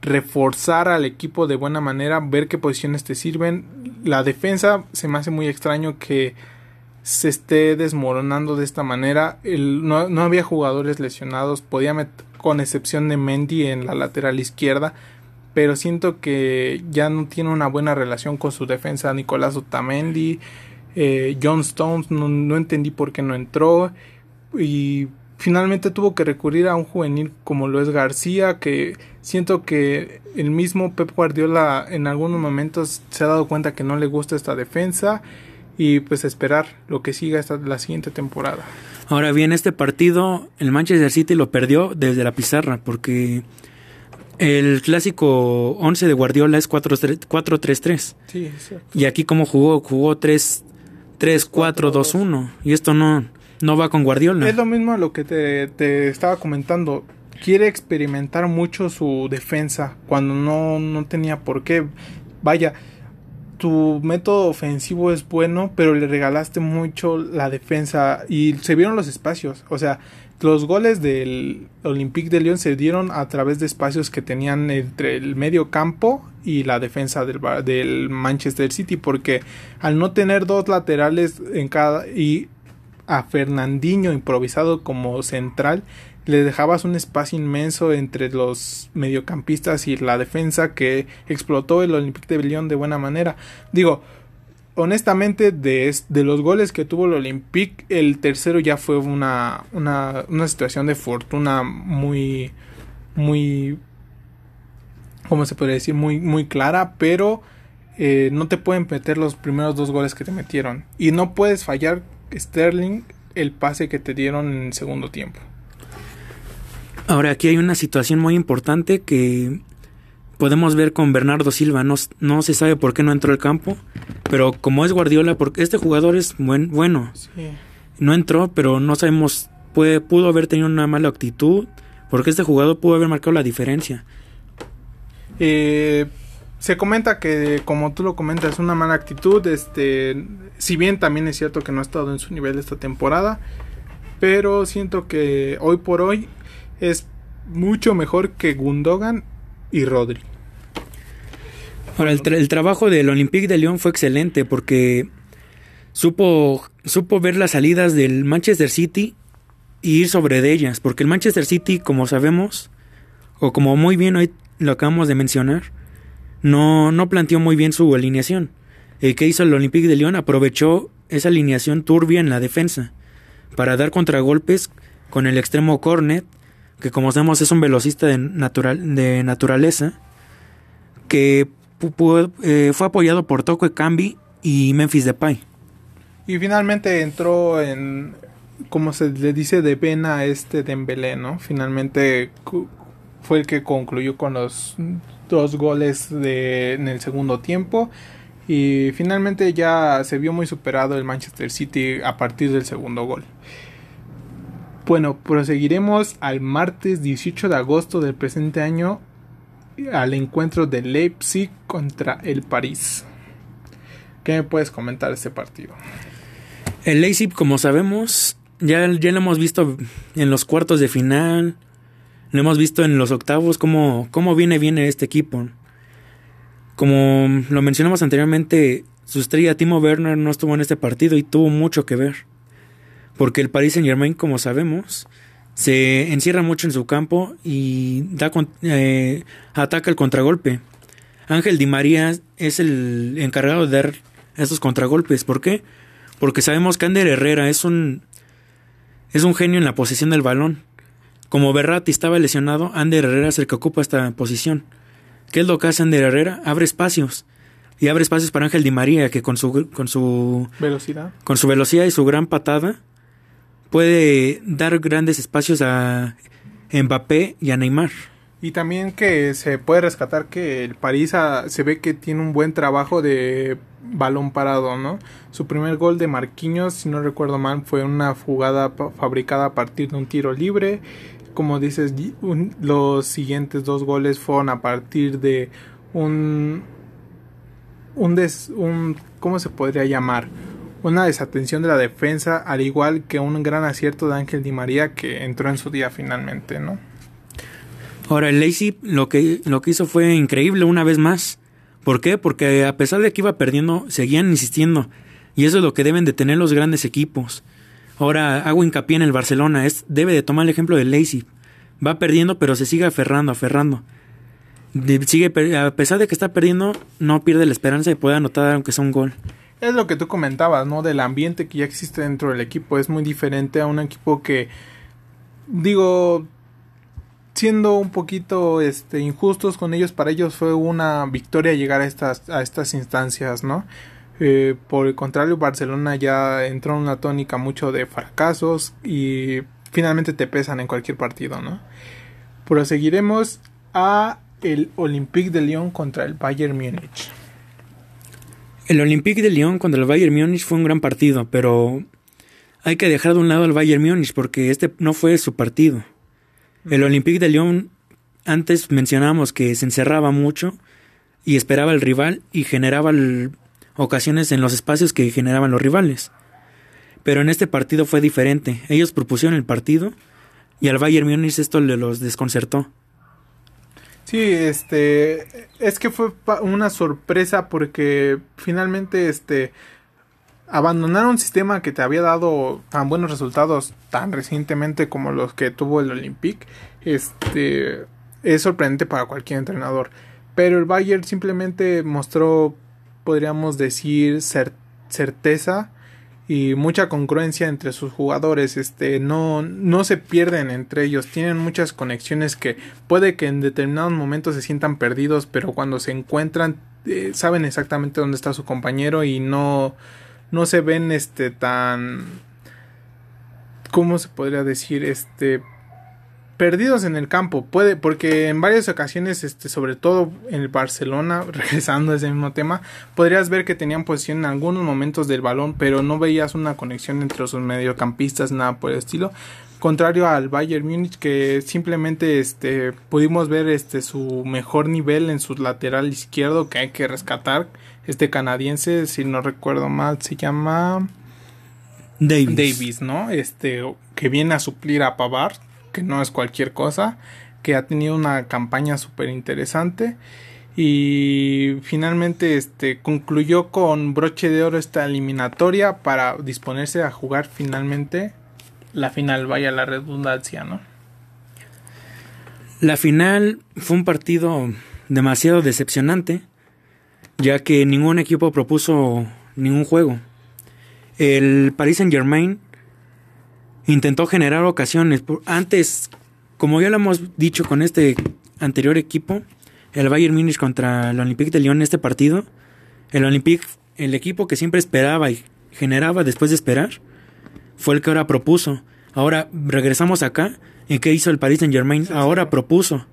reforzar al equipo de buena manera, ver qué posiciones te sirven. La defensa se me hace muy extraño que se esté desmoronando de esta manera. no, no, había jugadores lesionados, podía meter, con excepción de Mendy en la lateral izquierda, pero siento que ya no tiene una buena relación con su defensa. Nicolás Otamendi, eh, John Stones, no, no entendí por qué no entró. Y Finalmente tuvo que recurrir a un juvenil como lo es García, que siento que el mismo Pep Guardiola en algunos momentos se ha dado cuenta que no le gusta esta defensa y pues esperar lo que siga esta, la siguiente temporada. Ahora bien, este partido el Manchester City lo perdió desde la pizarra porque el clásico 11 de Guardiola es 4-3-3. Sí, y aquí como jugó, jugó 3-4-2-1 y esto no no va con Guardiola. Es lo mismo a lo que te, te, estaba comentando. Quiere experimentar mucho su defensa cuando no, no tenía por qué. Vaya, tu método ofensivo es bueno, pero le regalaste mucho la defensa y se vieron los espacios. O sea, los goles del Olympique de Lyon se dieron a través de espacios que tenían entre el medio campo y la defensa del, del Manchester City, porque al no tener dos laterales en cada a Fernandinho improvisado como central, le dejabas un espacio inmenso entre los mediocampistas y la defensa que explotó el Olympique de Lyon de buena manera. Digo, honestamente, de, de, los goles que tuvo el Olympique, el tercero ya fue una, una, una situación de fortuna muy, muy, ¿cómo se puede decir? Muy, muy clara, pero eh, no te pueden meter los primeros dos goles que te metieron. Y no puedes fallar Sterling el pase que te dieron en el segundo tiempo. Ahora aquí hay una situación muy importante que podemos ver con Bernardo Silva. No, no se sabe por qué no entró al campo, pero como es Guardiola, porque este jugador es buen, bueno. No entró, pero no sabemos, puede, pudo haber tenido una mala actitud, porque este jugador pudo haber marcado la diferencia. Eh, se comenta que, como tú lo comentas, una mala actitud. Este, si bien también es cierto que no ha estado en su nivel esta temporada, pero siento que hoy por hoy es mucho mejor que Gundogan y Rodri. Ahora, el, el trabajo del Olympique de Lyon fue excelente porque supo, supo ver las salidas del Manchester City y ir sobre de ellas, porque el Manchester City, como sabemos, o como muy bien hoy lo acabamos de mencionar, no, no planteó muy bien su alineación. El que hizo el Olympique de Lyon aprovechó esa alineación turbia en la defensa para dar contragolpes con el extremo Cornet, que como sabemos es un velocista de, natural, de naturaleza, que eh, fue apoyado por Toko Cambi y Memphis Depay. Y finalmente entró en, como se le dice, de pena este Dembélé, ¿no? Finalmente fue el que concluyó con los dos goles de, en el segundo tiempo. Y finalmente ya se vio muy superado el Manchester City a partir del segundo gol. Bueno, proseguiremos al martes 18 de agosto del presente año al encuentro de Leipzig contra el París. ¿Qué me puedes comentar de este partido? El Leipzig, como sabemos, ya, ya lo hemos visto en los cuartos de final, lo hemos visto en los octavos, cómo, cómo viene, viene este equipo. Como lo mencionamos anteriormente, su estrella Timo Werner no estuvo en este partido y tuvo mucho que ver. Porque el Paris Saint Germain, como sabemos, se encierra mucho en su campo y da, eh, ataca el contragolpe. Ángel Di María es el encargado de dar esos contragolpes. ¿Por qué? Porque sabemos que Ander Herrera es un es un genio en la posesión del balón. Como Berratti estaba lesionado, Ander Herrera es el que ocupa esta posición. ¿Qué es lo que hace Ander Herrera? Abre espacios. Y abre espacios para Ángel Di María, que con su, con su velocidad. Con su velocidad y su gran patada puede dar grandes espacios a Mbappé y a Neymar. Y también que se puede rescatar que el París se ve que tiene un buen trabajo de balón parado, ¿no? Su primer gol de Marquinhos, si no recuerdo mal, fue una jugada fabricada a partir de un tiro libre. Como dices, los siguientes dos goles fueron a partir de un un, des, un ¿cómo se podría llamar? una desatención de la defensa, al igual que un gran acierto de Ángel Di María que entró en su día finalmente, ¿no? Ahora, el Lazy lo que, lo que hizo fue increíble una vez más. ¿Por qué? Porque a pesar de que iba perdiendo, seguían insistiendo. Y eso es lo que deben de tener los grandes equipos. Ahora hago hincapié en el Barcelona, es, debe de tomar el ejemplo del Lazy. Va perdiendo, pero se sigue aferrando, aferrando. Sigue, a pesar de que está perdiendo, no pierde la esperanza de poder anotar aunque sea un gol es lo que tú comentabas, ¿no? Del ambiente que ya existe dentro del equipo. Es muy diferente a un equipo que, digo, siendo un poquito este, injustos con ellos, para ellos fue una victoria llegar a estas, a estas instancias, ¿no? Eh, por el contrario, Barcelona ya entró en una tónica mucho de fracasos y finalmente te pesan en cualquier partido, ¿no? Proseguiremos a el Olympique de Lyon contra el Bayern Múnich. El Olympique de Lyon contra el Bayern Múnich fue un gran partido, pero hay que dejar de un lado al Bayern Múnich porque este no fue su partido. El Olympique de Lyon antes mencionábamos que se encerraba mucho y esperaba al rival y generaba ocasiones en los espacios que generaban los rivales. Pero en este partido fue diferente. Ellos propusieron el partido y al Bayern Múnich esto le los desconcertó. Sí, este, es que fue una sorpresa porque finalmente, este, abandonar un sistema que te había dado tan buenos resultados tan recientemente como los que tuvo el Olympique, este, es sorprendente para cualquier entrenador. Pero el Bayern simplemente mostró, podríamos decir, certeza y mucha congruencia entre sus jugadores, este, no, no se pierden entre ellos, tienen muchas conexiones que puede que en determinados momentos se sientan perdidos, pero cuando se encuentran eh, saben exactamente dónde está su compañero y no, no se ven este tan, ¿cómo se podría decir? Este, perdidos en el campo, puede, porque en varias ocasiones, este, sobre todo en el Barcelona, regresando a ese mismo tema, podrías ver que tenían posición en algunos momentos del balón, pero no veías una conexión entre sus mediocampistas, nada por el estilo. Contrario al Bayern Múnich, que simplemente este, pudimos ver este, su mejor nivel en su lateral izquierdo, que hay que rescatar. Este canadiense, si no recuerdo mal, se llama Davis, Davis ¿no? Este, que viene a suplir a Pavard que no es cualquier cosa, que ha tenido una campaña súper interesante y finalmente este concluyó con broche de oro esta eliminatoria para disponerse a jugar finalmente la final, vaya la redundancia, ¿no? La final fue un partido demasiado decepcionante, ya que ningún equipo propuso ningún juego. El Paris Saint Germain intentó generar ocasiones. Antes, como ya lo hemos dicho con este anterior equipo, el Bayern Múnich contra el Olympique de Lyon en este partido, el Olympique, el equipo que siempre esperaba y generaba después de esperar, fue el que ahora propuso. Ahora regresamos acá. ¿Y qué hizo el Paris Saint Germain? Ahora propuso.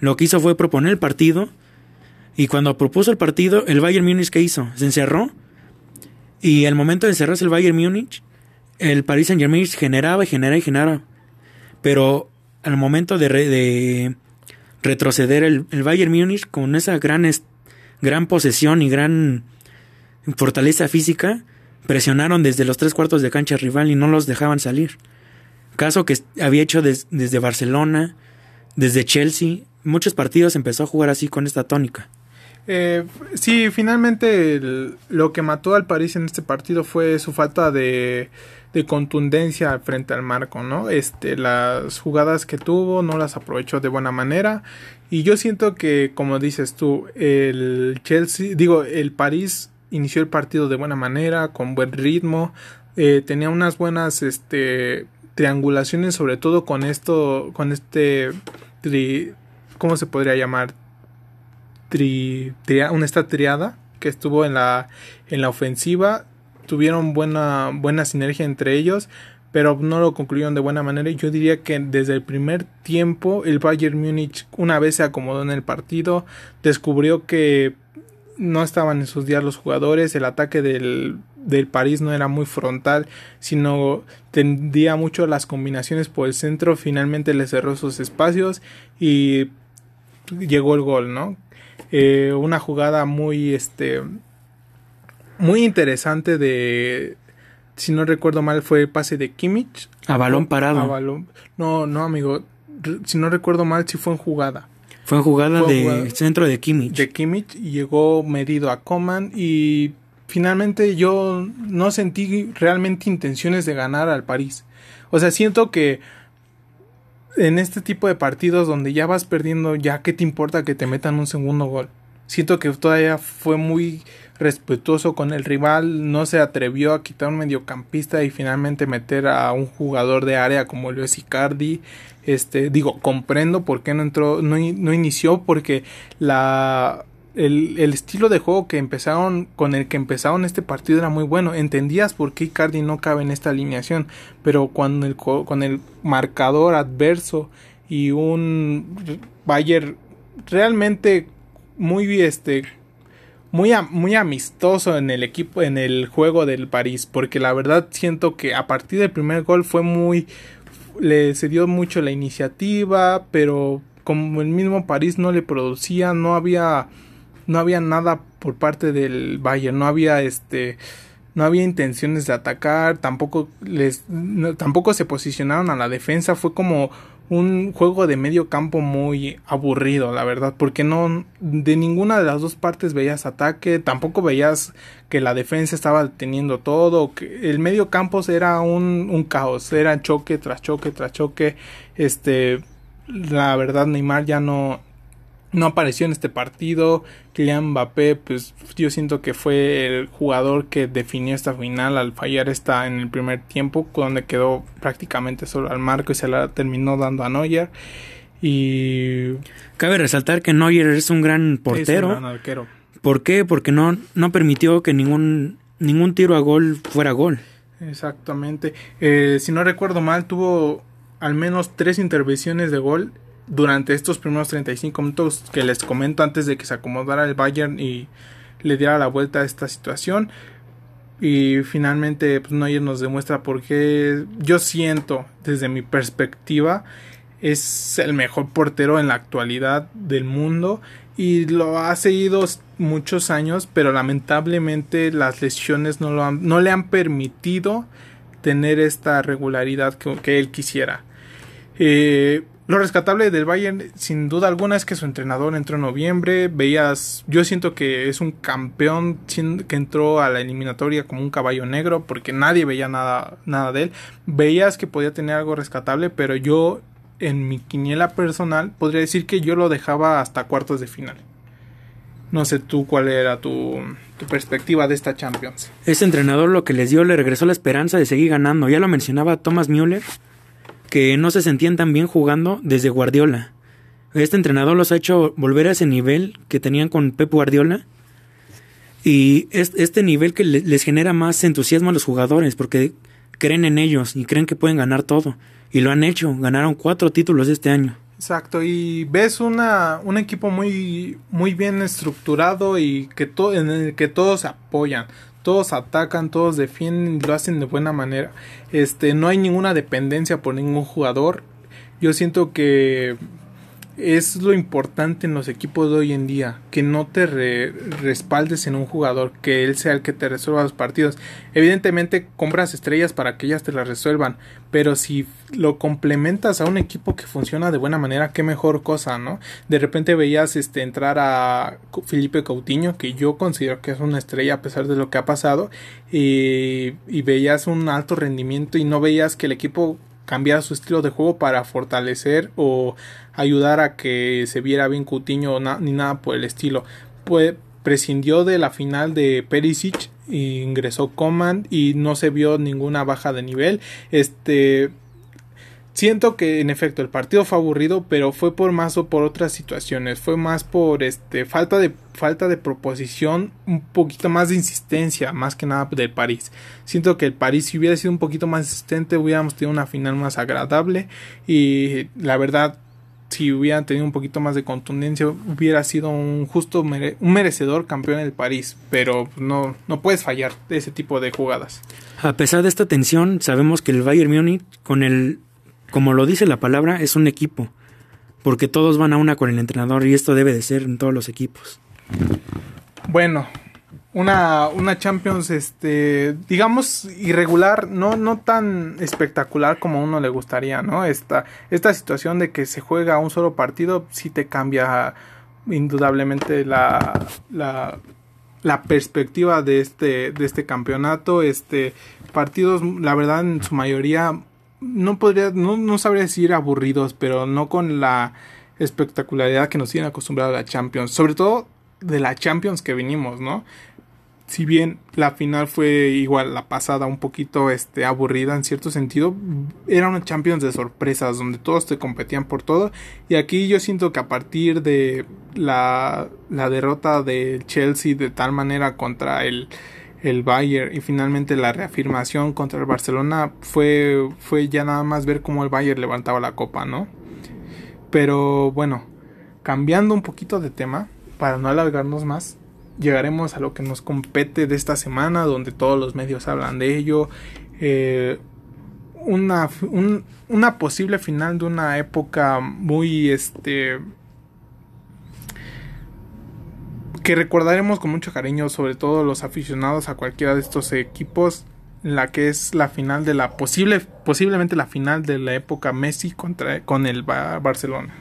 Lo que hizo fue proponer el partido. Y cuando propuso el partido, el Bayern Múnich, ¿qué hizo? Se encerró. Y al momento de encerrarse el Bayern Múnich, el Paris Saint Germain generaba y generaba y generaba. Pero al momento de, de retroceder el, Bayern Múnich con esa gran, gran posesión y gran fortaleza física, presionaron desde los tres cuartos de cancha rival y no los dejaban salir. Caso que había hecho desde Barcelona, desde Chelsea, muchos partidos empezó a jugar así con esta tónica. Eh, sí, finalmente lo que mató al París en este partido fue su falta de, de contundencia frente al marco, ¿no? Este, las jugadas que tuvo no las aprovechó de buena manera y yo siento que, como dices tú, el Chelsea, digo, el París inició el partido de buena manera, con buen ritmo, eh, tenía unas buenas, este, triangulaciones, sobre todo con esto, con este, tri, ¿cómo se podría llamar? Tri, una esta triada que estuvo en la, en la ofensiva, tuvieron buena, buena sinergia entre ellos, pero no lo concluyeron de buena manera. Yo diría que desde el primer tiempo el Bayern Múnich una vez se acomodó en el partido, descubrió que no estaban en sus días los jugadores, el ataque del, del París no era muy frontal, sino tendía mucho las combinaciones por el centro, finalmente le cerró sus espacios y llegó el gol, ¿no? Eh, una jugada muy, este, muy interesante de, si no recuerdo mal, fue el pase de Kimmich. A balón parado. A balón. No, no, amigo. Si no recuerdo mal, sí fue en jugada. Fue en jugada de centro de Kimmich. De Kimmich y llegó medido a Coman y finalmente yo no sentí realmente intenciones de ganar al París. O sea, siento que en este tipo de partidos donde ya vas perdiendo, ya qué te importa que te metan un segundo gol. Siento que todavía fue muy respetuoso con el rival, no se atrevió a quitar un mediocampista y finalmente meter a un jugador de área como Luis Icardi. Este, digo, comprendo por qué no entró, no, no inició, porque la el, el, estilo de juego que empezaron con el que empezaron este partido era muy bueno. Entendías por qué Icardi no cabe en esta alineación, pero cuando el, con el marcador adverso y un Bayern realmente muy este muy, muy amistoso en el equipo en el juego del París porque la verdad siento que a partir del primer gol fue muy le cedió mucho la iniciativa pero como el mismo París no le producía no había no había nada por parte del Bayern, no había este no había intenciones de atacar, tampoco les tampoco se posicionaron a la defensa, fue como un juego de medio campo muy aburrido, la verdad, porque no de ninguna de las dos partes veías ataque, tampoco veías que la defensa estaba teniendo todo, que el medio campo era un, un caos, era choque tras choque tras choque, este la verdad Neymar ya no no apareció en este partido. Kylian Mbappé, pues yo siento que fue el jugador que definió esta final al fallar esta en el primer tiempo, donde quedó prácticamente solo al marco y se la terminó dando a Neuer. Y cabe resaltar que Neuer es un gran portero. Es un gran arquero. ¿Por qué? Porque no, no permitió que ningún, ningún tiro a gol fuera gol. Exactamente. Eh, si no recuerdo mal, tuvo al menos tres intervenciones de gol durante estos primeros 35 minutos que les comento antes de que se acomodara el Bayern y le diera la vuelta a esta situación. Y finalmente pues, Neuer nos demuestra por qué yo siento desde mi perspectiva es el mejor portero en la actualidad del mundo y lo ha seguido muchos años pero lamentablemente las lesiones no, lo no le han permitido tener esta regularidad que, que él quisiera. Eh, lo rescatable del Bayern, sin duda alguna, es que su entrenador entró en noviembre. Veías, yo siento que es un campeón que entró a la eliminatoria como un caballo negro, porque nadie veía nada, nada de él. Veías que podía tener algo rescatable, pero yo, en mi quiniela personal, podría decir que yo lo dejaba hasta cuartos de final. No sé tú cuál era tu, tu, perspectiva de esta Champions. Este entrenador lo que les dio le regresó la esperanza de seguir ganando. Ya lo mencionaba Thomas Müller que no se sentían tan bien jugando desde Guardiola. Este entrenador los ha hecho volver a ese nivel que tenían con Pep Guardiola. Y este nivel que les genera más entusiasmo a los jugadores porque creen en ellos y creen que pueden ganar todo. Y lo han hecho, ganaron cuatro títulos este año. Exacto, y ves una, un equipo muy, muy bien estructurado y que en el que todos apoyan todos atacan, todos defienden, lo hacen de buena manera. Este, no hay ninguna dependencia por ningún jugador. Yo siento que es lo importante en los equipos de hoy en día, que no te respaldes en un jugador, que él sea el que te resuelva los partidos. Evidentemente compras estrellas para que ellas te las resuelvan, pero si lo complementas a un equipo que funciona de buena manera, qué mejor cosa, ¿no? De repente veías este entrar a Felipe Coutinho, que yo considero que es una estrella a pesar de lo que ha pasado, y, y veías un alto rendimiento y no veías que el equipo cambiar su estilo de juego para fortalecer o ayudar a que se viera bien Coutinho ni nada por el estilo. Pues prescindió de la final de Perisic, ingresó Coman y no se vio ninguna baja de nivel. Este Siento que en efecto el partido fue aburrido, pero fue por más o por otras situaciones, fue más por este falta de falta de proposición, un poquito más de insistencia, más que nada del París. Siento que el París si hubiera sido un poquito más insistente, hubiéramos tenido una final más agradable y la verdad si hubieran tenido un poquito más de contundencia, hubiera sido un justo un merecedor campeón del París, pero no, no puedes fallar de ese tipo de jugadas. A pesar de esta tensión, sabemos que el Bayern Múnich con el como lo dice la palabra, es un equipo, porque todos van a una con el entrenador y esto debe de ser en todos los equipos. Bueno, una, una Champions, este, digamos, irregular, no, no tan espectacular como a uno le gustaría, ¿no? Esta, esta situación de que se juega un solo partido sí te cambia indudablemente la, la, la perspectiva de este, de este campeonato. Este, partidos, la verdad, en su mayoría no podría, no, no sabría decir aburridos, pero no con la espectacularidad que nos tienen acostumbrado a la Champions, sobre todo de la Champions que vinimos, ¿no? Si bien la final fue igual la pasada un poquito este aburrida en cierto sentido, era una Champions de sorpresas donde todos te competían por todo y aquí yo siento que a partir de la, la derrota del Chelsea de tal manera contra el el Bayern y finalmente la reafirmación contra el Barcelona fue, fue ya nada más ver cómo el Bayern levantaba la copa, ¿no? Pero bueno, cambiando un poquito de tema, para no alargarnos más, llegaremos a lo que nos compete de esta semana, donde todos los medios hablan de ello. Eh, una, una posible final de una época muy este que recordaremos con mucho cariño, sobre todo los aficionados a cualquiera de estos equipos, la que es la final de la posible, posiblemente la final de la época Messi contra con el Barcelona.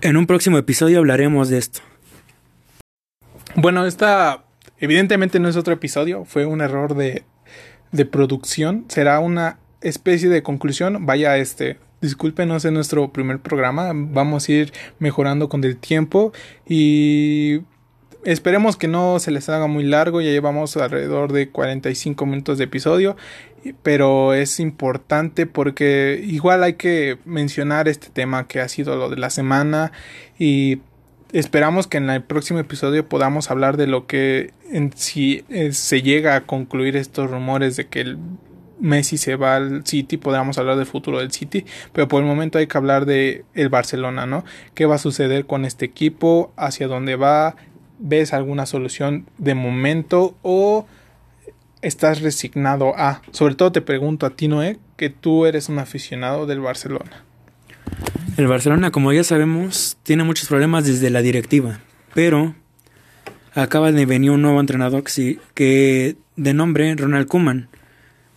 En un próximo episodio hablaremos de esto. Bueno, esta evidentemente no es otro episodio, fue un error de, de producción, será una especie de conclusión, vaya este discúlpenos en nuestro primer programa, vamos a ir mejorando con el tiempo y esperemos que no se les haga muy largo, ya llevamos alrededor de 45 minutos de episodio, pero es importante porque igual hay que mencionar este tema que ha sido lo de la semana y esperamos que en el próximo episodio podamos hablar de lo que en si eh, se llega a concluir estos rumores de que el Messi se va al City, podríamos hablar del futuro del City, pero por el momento hay que hablar de el Barcelona, ¿no? ¿Qué va a suceder con este equipo? ¿Hacia dónde va? ¿Ves alguna solución de momento o estás resignado a? Sobre todo te pregunto a ti, Noé, que tú eres un aficionado del Barcelona. El Barcelona, como ya sabemos, tiene muchos problemas desde la directiva, pero acaba de venir un nuevo entrenador que, de nombre Ronald Koeman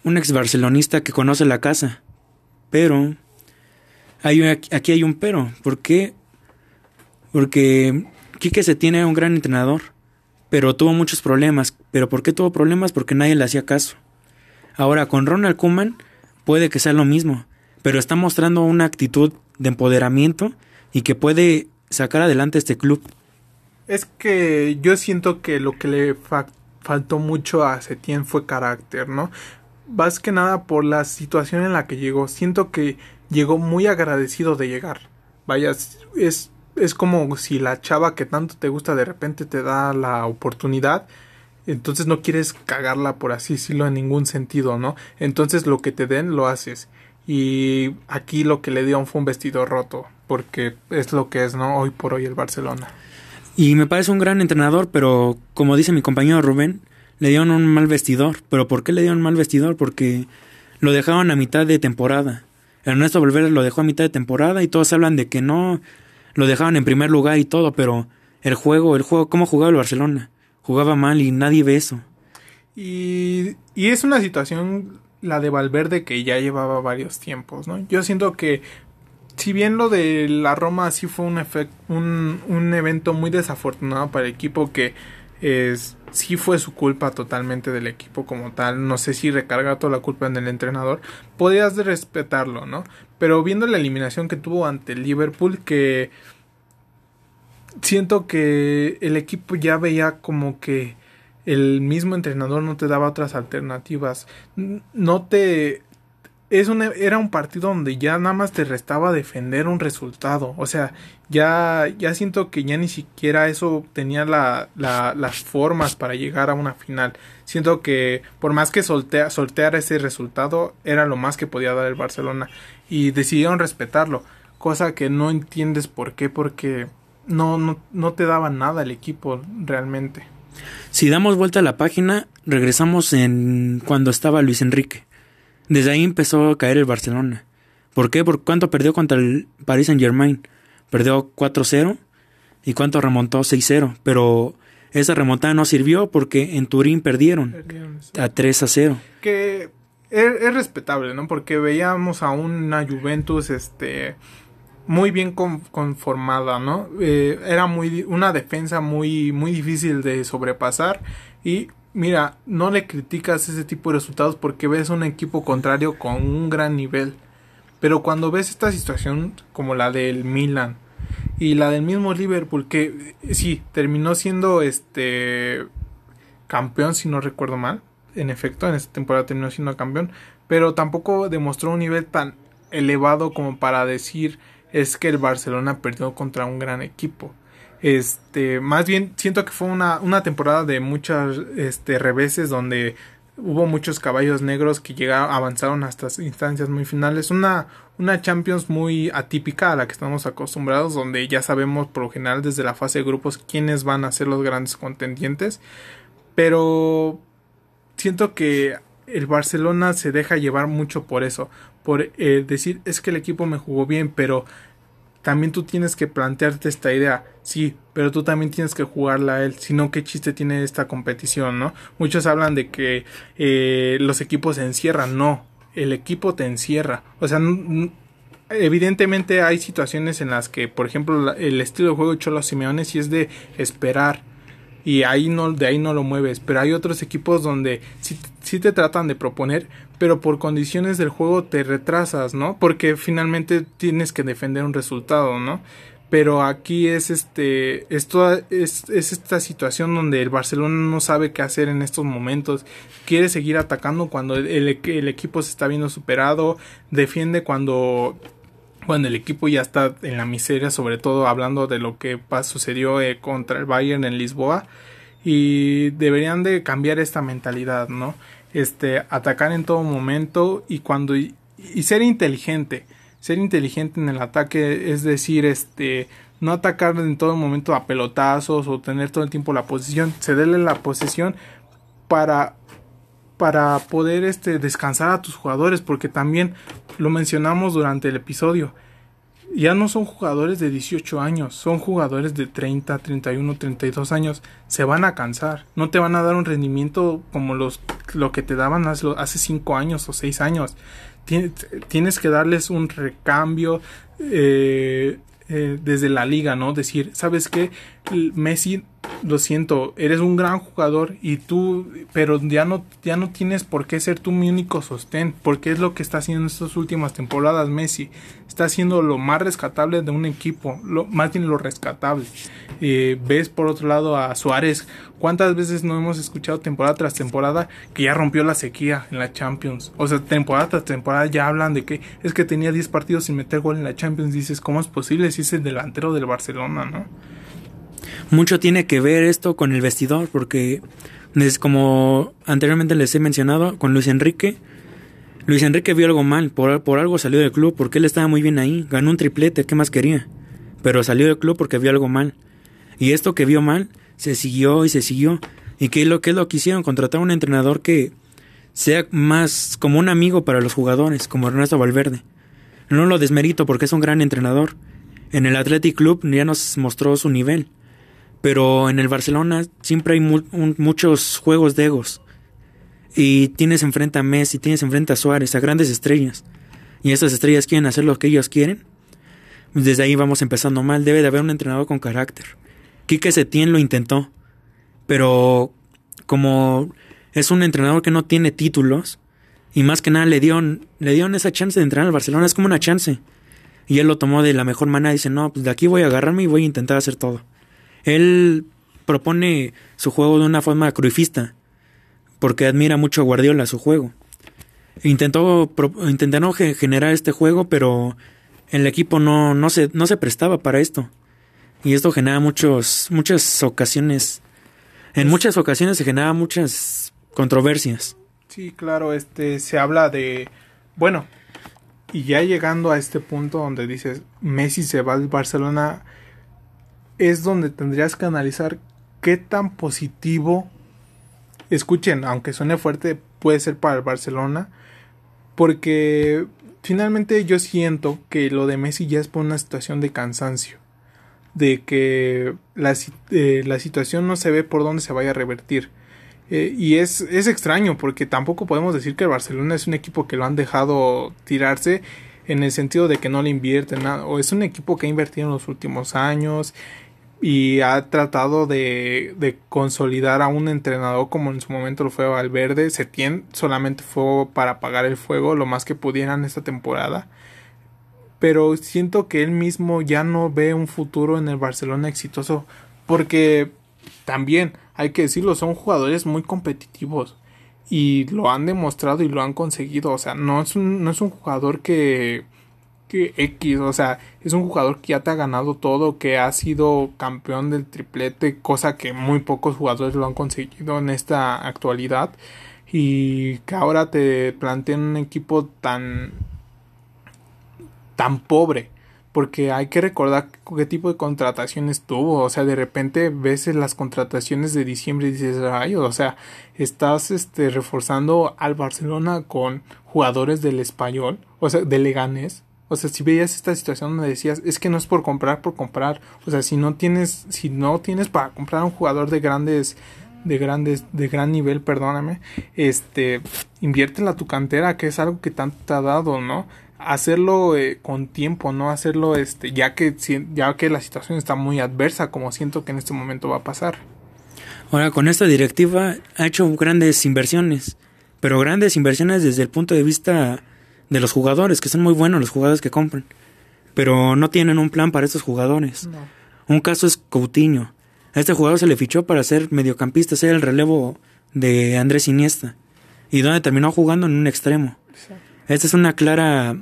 un ex barcelonista que conoce la casa. Pero hay, aquí hay un pero. ¿Por qué? Porque Quique se tiene un gran entrenador, pero tuvo muchos problemas. ¿Pero por qué tuvo problemas? Porque nadie le hacía caso. Ahora, con Ronald Koeman puede que sea lo mismo, pero está mostrando una actitud de empoderamiento y que puede sacar adelante este club. Es que yo siento que lo que le faltó mucho a Setien fue carácter, ¿no? Más que nada por la situación en la que llegó. Siento que llegó muy agradecido de llegar. Vaya, es, es como si la chava que tanto te gusta de repente te da la oportunidad. Entonces no quieres cagarla por así decirlo en ningún sentido, ¿no? Entonces lo que te den lo haces. Y aquí lo que le dieron fue un vestido roto, porque es lo que es, ¿no? Hoy por hoy el Barcelona. Y me parece un gran entrenador, pero como dice mi compañero Rubén, le dieron un mal vestidor. ¿Pero por qué le dieron mal vestidor? Porque lo dejaban a mitad de temporada. Ernesto Valverde lo dejó a mitad de temporada y todos hablan de que no, lo dejaban en primer lugar y todo, pero el juego, el juego, ¿cómo jugaba el Barcelona? Jugaba mal y nadie ve eso. Y, y es una situación la de Valverde que ya llevaba varios tiempos, ¿no? Yo siento que si bien lo de la Roma sí fue un, un, un evento muy desafortunado para el equipo que es, sí fue su culpa totalmente del equipo como tal, no sé si recarga toda la culpa en el entrenador, podías respetarlo, ¿no? Pero viendo la eliminación que tuvo ante Liverpool que siento que el equipo ya veía como que el mismo entrenador no te daba otras alternativas. No te es era un partido donde ya nada más te restaba defender un resultado. O sea, ya, ya siento que ya ni siquiera eso tenía la, las formas para llegar a una final. Siento que por más que soltea, solteara ese resultado, era lo más que podía dar el Barcelona. Y decidieron respetarlo. Cosa que no entiendes por qué, porque no, no, no te daba nada el equipo realmente. Si damos vuelta a la página, regresamos en cuando estaba Luis Enrique. Desde ahí empezó a caer el Barcelona. ¿Por qué? ¿Por cuánto perdió contra el Paris Saint Germain? Perdió 4-0 y cuánto remontó 6-0. Pero esa remontada no sirvió porque en Turín perdieron, a 3-0. Que es, respetable, ¿no? Porque veíamos a una Juventus este muy bien conformada, ¿no? Eh, era muy una defensa muy muy difícil de sobrepasar y mira, no le criticas ese tipo de resultados porque ves un equipo contrario con un gran nivel. Pero cuando ves esta situación como la del Milan y la del mismo Liverpool, que sí, terminó siendo este campeón, si no recuerdo mal. En efecto, en esta temporada terminó siendo campeón. Pero tampoco demostró un nivel tan elevado como para decir es que el Barcelona perdió contra un gran equipo. Este, más bien siento que fue una, una temporada de muchas este, reveses donde hubo muchos caballos negros que llegaron, avanzaron hasta instancias muy finales. Una, una Champions muy atípica a la que estamos acostumbrados, donde ya sabemos por lo general desde la fase de grupos quiénes van a ser los grandes contendientes. Pero siento que el Barcelona se deja llevar mucho por eso, por eh, decir es que el equipo me jugó bien, pero también tú tienes que plantearte esta idea, sí, pero tú también tienes que jugarla a él, si no, ¿qué chiste tiene esta competición, no? Muchos hablan de que eh, los equipos se encierran, no, el equipo te encierra, o sea, evidentemente hay situaciones en las que, por ejemplo, el estilo de juego de Cholo Simeone sí es de esperar, y ahí no, de ahí no lo mueves. Pero hay otros equipos donde sí, sí, te tratan de proponer, pero por condiciones del juego te retrasas, ¿no? Porque finalmente tienes que defender un resultado, ¿no? Pero aquí es este, esto es, es esta situación donde el Barcelona no sabe qué hacer en estos momentos. Quiere seguir atacando cuando el, el equipo se está viendo superado, defiende cuando bueno, el equipo ya está en la miseria, sobre todo hablando de lo que sucedió eh, contra el Bayern en Lisboa y deberían de cambiar esta mentalidad, ¿no? Este, atacar en todo momento y cuando y, ser inteligente, ser inteligente en el ataque, es decir, este, no atacar en todo momento a pelotazos o tener todo el tiempo la posición, cederle la posesión para para poder este, descansar a tus jugadores, porque también lo mencionamos durante el episodio. Ya no son jugadores de 18 años, son jugadores de 30, 31, 32 años. Se van a cansar, no te van a dar un rendimiento como los lo que te daban hace, hace cinco años o seis años. Tienes que darles un recambio eh, eh, desde la liga, ¿no? Decir, ¿sabes qué? Messi lo siento, eres un gran jugador y tú, pero ya no, ya no tienes por qué ser tú mi único sostén, porque es lo que está haciendo en estas últimas temporadas Messi. Está haciendo lo más rescatable de un equipo, lo, más bien lo rescatable. Eh, ves por otro lado a Suárez, ¿cuántas veces no hemos escuchado temporada tras temporada que ya rompió la sequía en la Champions? O sea, temporada tras temporada ya hablan de que es que tenía 10 partidos sin meter gol en la Champions. Dices, ¿cómo es posible si es el delantero del Barcelona, no? mucho tiene que ver esto con el vestidor, porque como anteriormente les he mencionado, con Luis Enrique, Luis Enrique vio algo mal, por, por algo salió del club, porque él estaba muy bien ahí, ganó un triplete, ¿qué más quería? Pero salió del club porque vio algo mal. Y esto que vio mal, se siguió y se siguió. ¿Y qué es lo que es lo que hicieron? Contratar a un entrenador que sea más como un amigo para los jugadores, como Ernesto Valverde. No lo desmerito porque es un gran entrenador. En el Athletic Club ya nos mostró su nivel. Pero en el Barcelona siempre hay muchos juegos de egos. Y tienes enfrente a Messi, tienes enfrente a Suárez, a grandes estrellas. Y esas estrellas quieren hacer lo que ellos quieren. Desde ahí vamos empezando mal. Debe de haber un entrenador con carácter. Quique Setién lo intentó. Pero como es un entrenador que no tiene títulos. Y más que nada le dieron, le dieron esa chance de entrenar al Barcelona. Es como una chance. Y él lo tomó de la mejor manera. Dice, no, pues de aquí voy a agarrarme y voy a intentar hacer todo. Él propone su juego de una forma cruifista, porque admira mucho a Guardiola su juego. Intentó, generar este juego, pero el equipo no, no, se, no se prestaba para esto. Y esto genera muchos, muchas ocasiones. En muchas ocasiones se genera muchas controversias. Sí, claro, este se habla de. Bueno, y ya llegando a este punto donde dices Messi se va al Barcelona es donde tendrías que analizar qué tan positivo, escuchen, aunque suene fuerte, puede ser para el Barcelona, porque finalmente yo siento que lo de Messi ya es por una situación de cansancio, de que la, eh, la situación no se ve por dónde se vaya a revertir. Eh, y es, es extraño porque tampoco podemos decir que el Barcelona es un equipo que lo han dejado tirarse en el sentido de que no le invierten nada, o es un equipo que ha invertido en los últimos años, y ha tratado de, de, consolidar a un entrenador como en su momento lo fue Valverde. Setién solamente fue para apagar el fuego lo más que pudieran esta temporada. Pero siento que él mismo ya no ve un futuro en el Barcelona exitoso. Porque también, hay que decirlo, son jugadores muy competitivos. Y lo han demostrado y lo han conseguido. O sea, no es no es un jugador que que X, o sea, es un jugador que ya te ha ganado todo, que ha sido campeón del triplete, cosa que muy pocos jugadores lo han conseguido en esta actualidad y que ahora te plantean un equipo tan tan pobre porque hay que recordar qué tipo de contrataciones tuvo, o sea, de repente ves las contrataciones de diciembre y dices, ay, o sea, estás este reforzando al Barcelona con jugadores del español, o sea, de Leganés, o sea, si veías esta situación donde decías, es que no es por comprar por comprar. O sea, si no tienes, si no tienes para comprar un jugador de grandes, de grandes, de gran nivel, perdóname, este, inviértela a tu cantera, que es algo que tanto te ha dado, ¿no? Hacerlo eh, con tiempo, no hacerlo, este, ya que, ya que la situación está muy adversa, como siento que en este momento va a pasar. Ahora, con esta directiva ha hecho grandes inversiones, pero grandes inversiones desde el punto de vista de los jugadores, que son muy buenos los jugadores que compran, pero no tienen un plan para estos jugadores. Un caso es Coutinho. A este jugador se le fichó para ser mediocampista, ser el relevo de Andrés Iniesta, y donde terminó jugando en un extremo. Esta es una clara,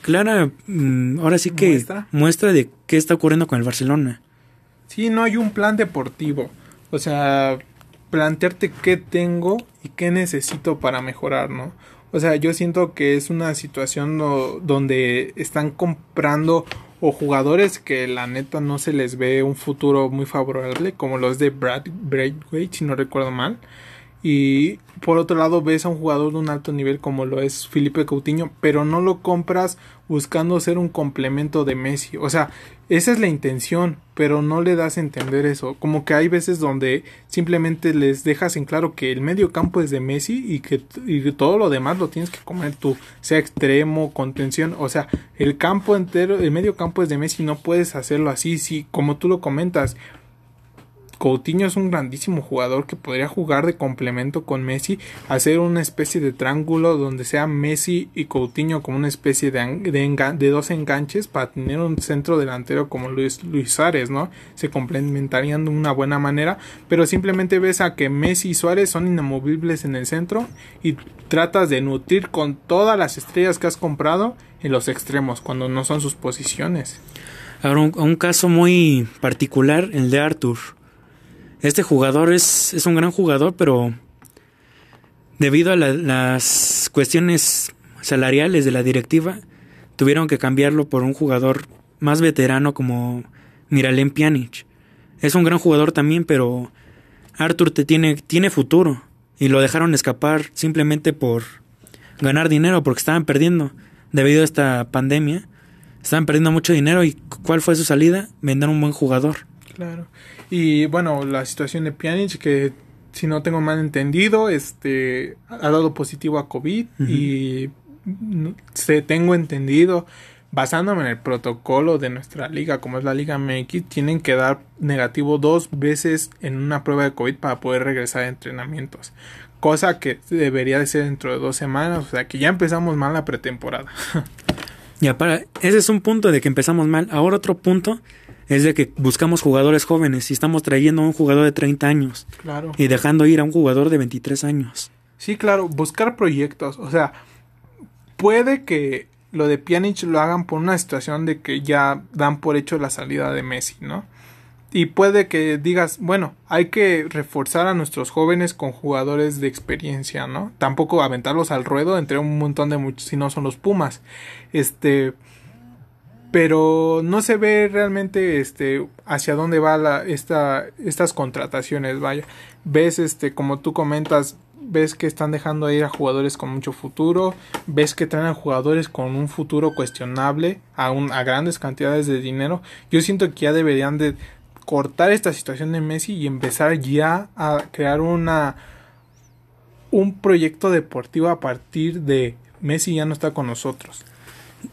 clara, mm, ahora sí que ¿Muestra? muestra de qué está ocurriendo con el Barcelona. Sí, no hay un plan deportivo. O sea, plantearte qué tengo y qué necesito para mejorar, ¿no? O sea, yo siento que es una situación donde están comprando o jugadores que la neta no se les ve un futuro muy favorable, como los de Brad Braithwaite, si no recuerdo mal. Y por otro lado ves a un jugador de un alto nivel como lo es Felipe Coutinho, pero no lo compras buscando ser un complemento de Messi. O sea, esa es la intención, pero no le das a entender eso. Como que hay veces donde simplemente les dejas en claro que el medio campo es de Messi y que y todo lo demás lo tienes que comer tú, sea extremo, contención, o sea, el campo entero, el medio campo es de Messi, no puedes hacerlo así, sí, como tú lo comentas Coutinho es un grandísimo jugador que podría jugar de complemento con Messi, hacer una especie de triángulo donde sea Messi y Coutinho como una especie de, de, dos enganches para tener un centro delantero como Luis, Luis Suárez, ¿no? Se complementarían de una buena manera, pero simplemente ves a que Messi y Suárez son inamovibles en el centro y tratas de nutrir con todas las estrellas que has comprado en los extremos cuando no son sus posiciones. Ahora, un caso muy particular, el de Arthur. Este jugador es, es un gran jugador, pero debido a las cuestiones salariales de la directiva, tuvieron que cambiarlo por un jugador más veterano como Miralem Pjanic. Es un gran jugador también, pero Arthur te tiene, tiene futuro y lo dejaron escapar simplemente por ganar dinero porque estaban perdiendo debido a esta pandemia. Estaban perdiendo mucho dinero y ¿cuál fue su salida? Vender un buen jugador. Claro. Y bueno, la situación de Pjanic que si no tengo mal entendido, este ha dado positivo a COVID y se tengo entendido basándome en el protocolo de nuestra liga, como es la Liga MX, tienen que dar negativo dos veces en una prueba de COVID para poder regresar a entrenamientos. Cosa que debería de ser dentro de dos semanas, o sea que ya empezamos mal la pretemporada. ya para, ese es un punto de que empezamos mal. Ahora otro punto es de que buscamos jugadores jóvenes y estamos trayendo a un jugador de 30 años. Claro. Y dejando ir a un jugador de 23 años. Sí, claro, buscar proyectos. O sea, puede que lo de Pjanic lo hagan por una situación de que ya dan por hecho la salida de Messi, ¿no? Y puede que digas, bueno, hay que reforzar a nuestros jóvenes con jugadores de experiencia, ¿no? Tampoco aventarlos al ruedo entre un montón de muchos, si no son los Pumas. Este, pero no se ve realmente este hacia dónde va la, esta, estas contrataciones vaya. Ves este como tú comentas ves que están dejando ir a jugadores con mucho futuro ves que traen a jugadores con un futuro cuestionable a, un, a grandes cantidades de dinero. Yo siento que ya deberían de cortar esta situación de Messi y empezar ya a crear una un proyecto deportivo a partir de Messi ya no está con nosotros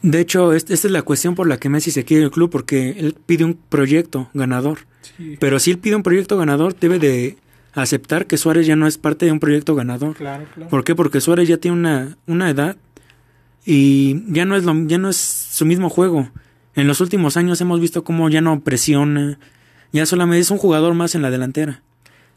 de hecho, esta es la cuestión por la que Messi se quiere el club, porque él pide un proyecto ganador. Pero si él pide un proyecto ganador, debe de aceptar que Suárez ya no es parte de un proyecto ganador. Claro, claro. ¿Por qué? Porque Suárez ya tiene una, una edad y ya no es lo, ya no es su mismo juego. En los últimos años hemos visto cómo ya no presiona, ya solamente es un jugador más en la delantera.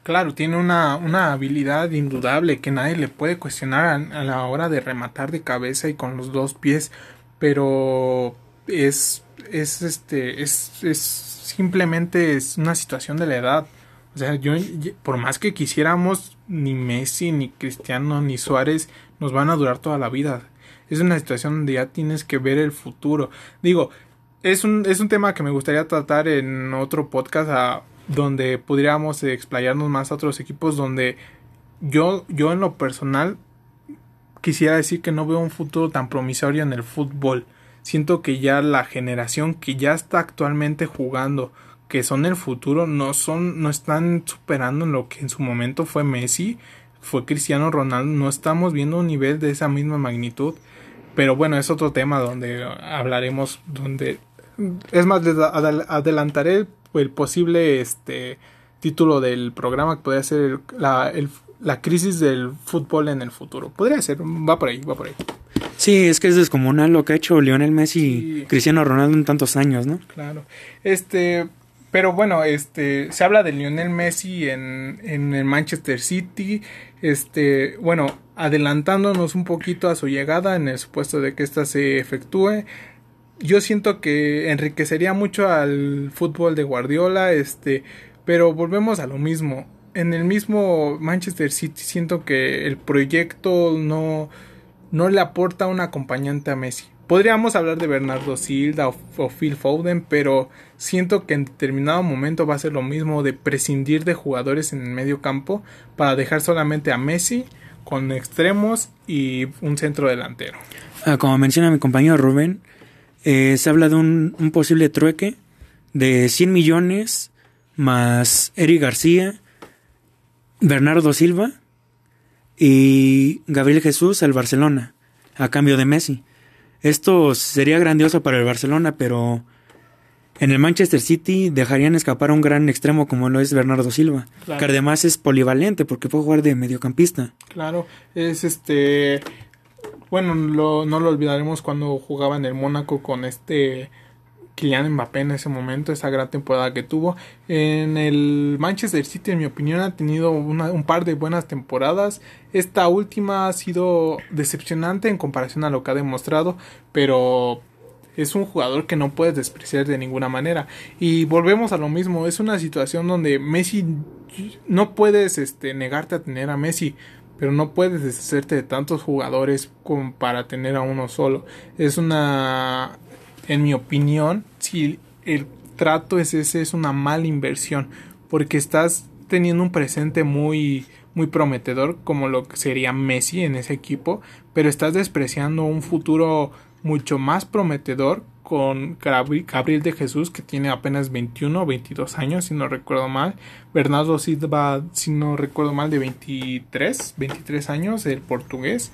Claro, tiene una, una habilidad indudable que nadie le puede cuestionar a, a, la hora de rematar de cabeza y con los dos pies pero es, es este, es, es simplemente es una situación de la edad. O sea, yo, por más que quisiéramos, ni Messi, ni Cristiano, ni Suárez nos van a durar toda la vida. Es una situación donde ya tienes que ver el futuro. Digo, es un, es un tema que me gustaría tratar en otro podcast a, donde pudiéramos explayarnos más a otros equipos donde yo, yo en lo personal quisiera decir que no veo un futuro tan promisorio en el fútbol. Siento que ya la generación que ya está actualmente jugando, que son el futuro, no son, no están superando lo que en su momento fue Messi, fue Cristiano Ronaldo, no estamos viendo un nivel de esa misma magnitud. Pero bueno, es otro tema donde hablaremos, donde es más, adelantaré el, posible este título del programa que podría ser la, el la crisis del fútbol en el futuro. Podría ser, va por ahí, va por ahí. Sí, es que es descomunal lo que ha hecho Lionel Messi y Cristiano Ronaldo en tantos años, ¿no? Claro. Este, pero bueno, este, se habla de Lionel Messi en, en el Manchester City, este, bueno, adelantándonos un poquito a su llegada en el supuesto de que ésta se efectúe. Yo siento que enriquecería mucho al fútbol de Guardiola, este, pero volvemos a lo mismo en el mismo Manchester City siento que el proyecto no, no le aporta un acompañante a Messi. Podríamos hablar de Bernardo Silva o, Phil Foden, pero siento que en determinado momento va a ser lo mismo de prescindir de jugadores en el medio campo para dejar solamente a Messi con extremos y un centro delantero. Ah, como menciona mi compañero Rubén, eh, se habla de un, un, posible trueque de 100 millones más Eric García, Bernardo Silva y Gabriel Jesús al Barcelona a cambio de Messi. Esto sería grandioso para el Barcelona, pero en el Manchester City dejarían escapar a un gran extremo como lo es Bernardo Silva, claro. que además es polivalente porque puede jugar de mediocampista. Claro, es este bueno, lo, no lo olvidaremos cuando jugaba en el Mónaco con este Kylian Mbappé en ese momento, esa gran temporada que tuvo. En el Manchester City, en mi opinión, ha tenido un par de buenas temporadas. Esta última ha sido decepcionante en comparación a lo que ha demostrado, pero es un jugador que no puedes despreciar de ninguna manera. Y volvemos a lo mismo, es una situación donde Messi no puedes este, negarte a tener a Messi, pero no puedes deshacerte de tantos jugadores como para tener a uno solo. Es una, en mi opinión, si el trato es ese, es una mala inversión, porque estás teniendo un presente muy muy prometedor como lo que sería Messi en ese equipo, pero estás despreciando un futuro mucho más prometedor con Gabriel de Jesús que tiene apenas 21 o 22 años si no recuerdo mal. Bernardo Silva si no recuerdo mal de 23 23 años el portugués.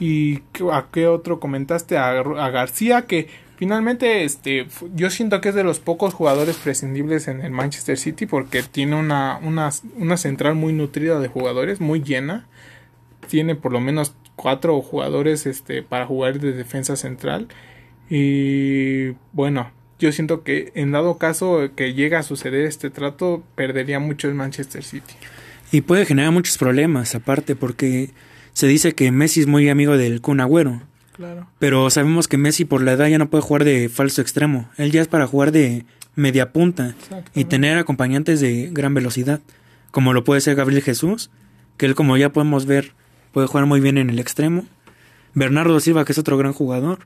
Y a qué otro comentaste a, a García que finalmente este yo siento que es de los pocos jugadores prescindibles en el Manchester City porque tiene una, una, central muy nutrida de jugadores muy llena. Tiene por lo menos cuatro jugadores este para jugar de defensa central. Y bueno yo siento que en dado caso que llega a suceder este trato perdería mucho el Manchester City. Y puede generar muchos problemas aparte porque se dice que Messi es muy amigo del Kun Agüero claro pero sabemos que Messi por la edad ya no puede jugar de falso extremo él ya es para jugar de media punta y tener acompañantes de gran velocidad como lo puede ser Gabriel Jesús que él como ya podemos ver puede jugar muy bien en el extremo. Bernardo Silva, que es otro gran jugador.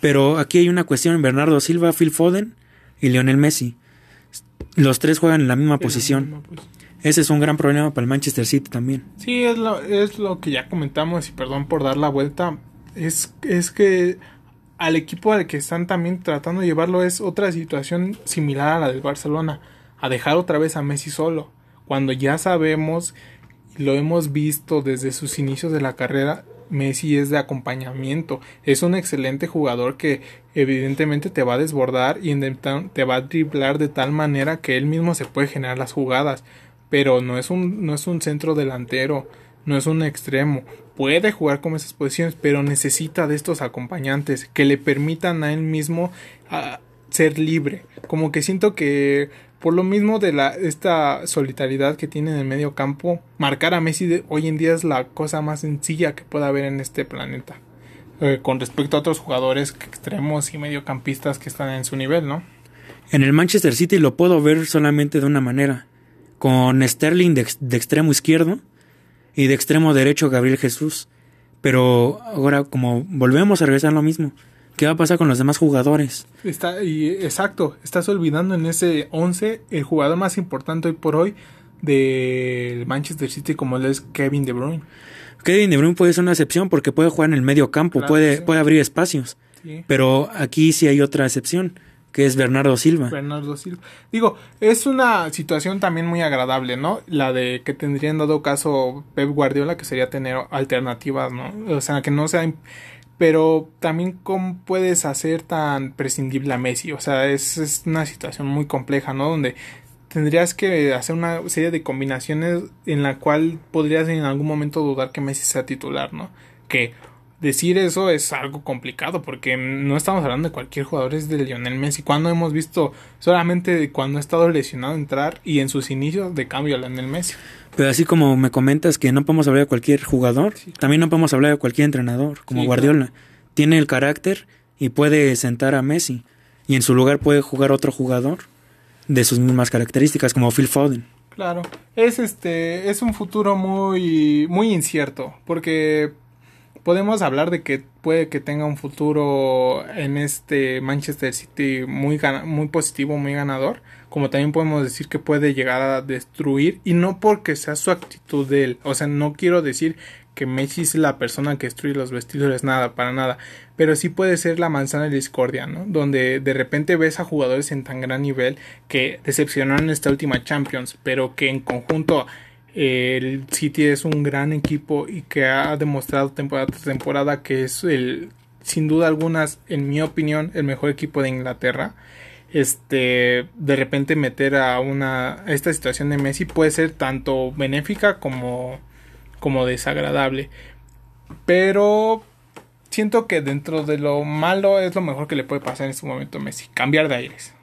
Pero aquí hay una cuestión, Bernardo Silva, Phil Foden y Lionel Messi. Los tres juegan en la misma posición. Ese es un gran problema para el Manchester City también. Sí, es lo, es lo que ya comentamos y perdón por dar la vuelta. Es, es que al equipo al que están también tratando de llevarlo es otra situación similar a la del Barcelona. A dejar otra vez a Messi solo. Cuando ya sabemos lo hemos visto desde sus inicios de la carrera, Messi es de acompañamiento, es un excelente jugador que evidentemente te va a desbordar y te va a driblar de tal manera que él mismo se puede generar las jugadas, pero no es un, no es un centro delantero, no es un extremo, puede jugar con esas posiciones, pero necesita de estos acompañantes que le permitan a él mismo a ser libre, como que siento que por lo mismo de la, esta solidaridad que tiene en el medio campo, marcar a Messi hoy en día es la cosa más sencilla que pueda haber en este planeta. Eh, con respecto a otros jugadores extremos y mediocampistas que están en su nivel, ¿no? En el Manchester City lo puedo ver solamente de una manera. Con Sterling de, de extremo izquierdo y de extremo derecho Gabriel Jesús. Pero ahora como volvemos a regresar a lo mismo ¿Qué va a pasar con los demás jugadores? Está, y, exacto, estás olvidando en ese 11 el jugador más importante hoy por hoy del Manchester City como él es Kevin De Bruyne. Kevin De Bruyne puede ser una excepción porque puede jugar en el medio campo, puede, puede abrir espacios. Pero aquí sí hay otra excepción, que es Bernardo Silva. Bernardo Silva. Digo, es una situación también muy agradable, ¿no? La de que tendrían dado caso Pep Guardiola, que sería tener alternativas, ¿no? O sea, que no sea pero también cómo puedes hacer tan prescindible a Messi, o sea, es, es, una situación muy compleja, ¿no? Donde tendrías que hacer una serie de combinaciones en la cual podrías en algún momento dudar que Messi sea titular, ¿no? Que decir eso es algo complicado porque no estamos hablando de cualquier jugador, es de Lionel Messi. Cuando hemos visto solamente cuando ha estado lesionado entrar y en sus inicios de cambio a Lionel Messi. Pero así como me comentas que no podemos hablar de cualquier jugador, también no podemos hablar de cualquier entrenador, como Guardiola. Tiene el carácter y puede sentar a Messi y en su lugar puede jugar otro jugador de sus mismas características como Phil Foden. Claro, es este es un futuro muy muy incierto porque podemos hablar de que puede que tenga un futuro en este Manchester City muy, muy positivo, muy ganador, como también podemos decir que puede llegar a destruir y no porque sea su actitud de él, o sea, no quiero decir que Messi es la persona que destruye los vestidores, nada, para nada. Pero sí puede ser la manzana de discordia, ¿no? Donde de repente ves a jugadores en tan gran nivel que decepcionaron esta última Champions, pero que en conjunto el City es un gran equipo y que ha demostrado temporada tras temporada que es el, sin duda algunas, en mi opinión, el mejor equipo de Inglaterra. Este de repente meter a una esta situación de Messi puede ser tanto benéfica como como desagradable. Pero siento que dentro de lo malo es lo mejor que le puede pasar en este momento a Messi cambiar de aires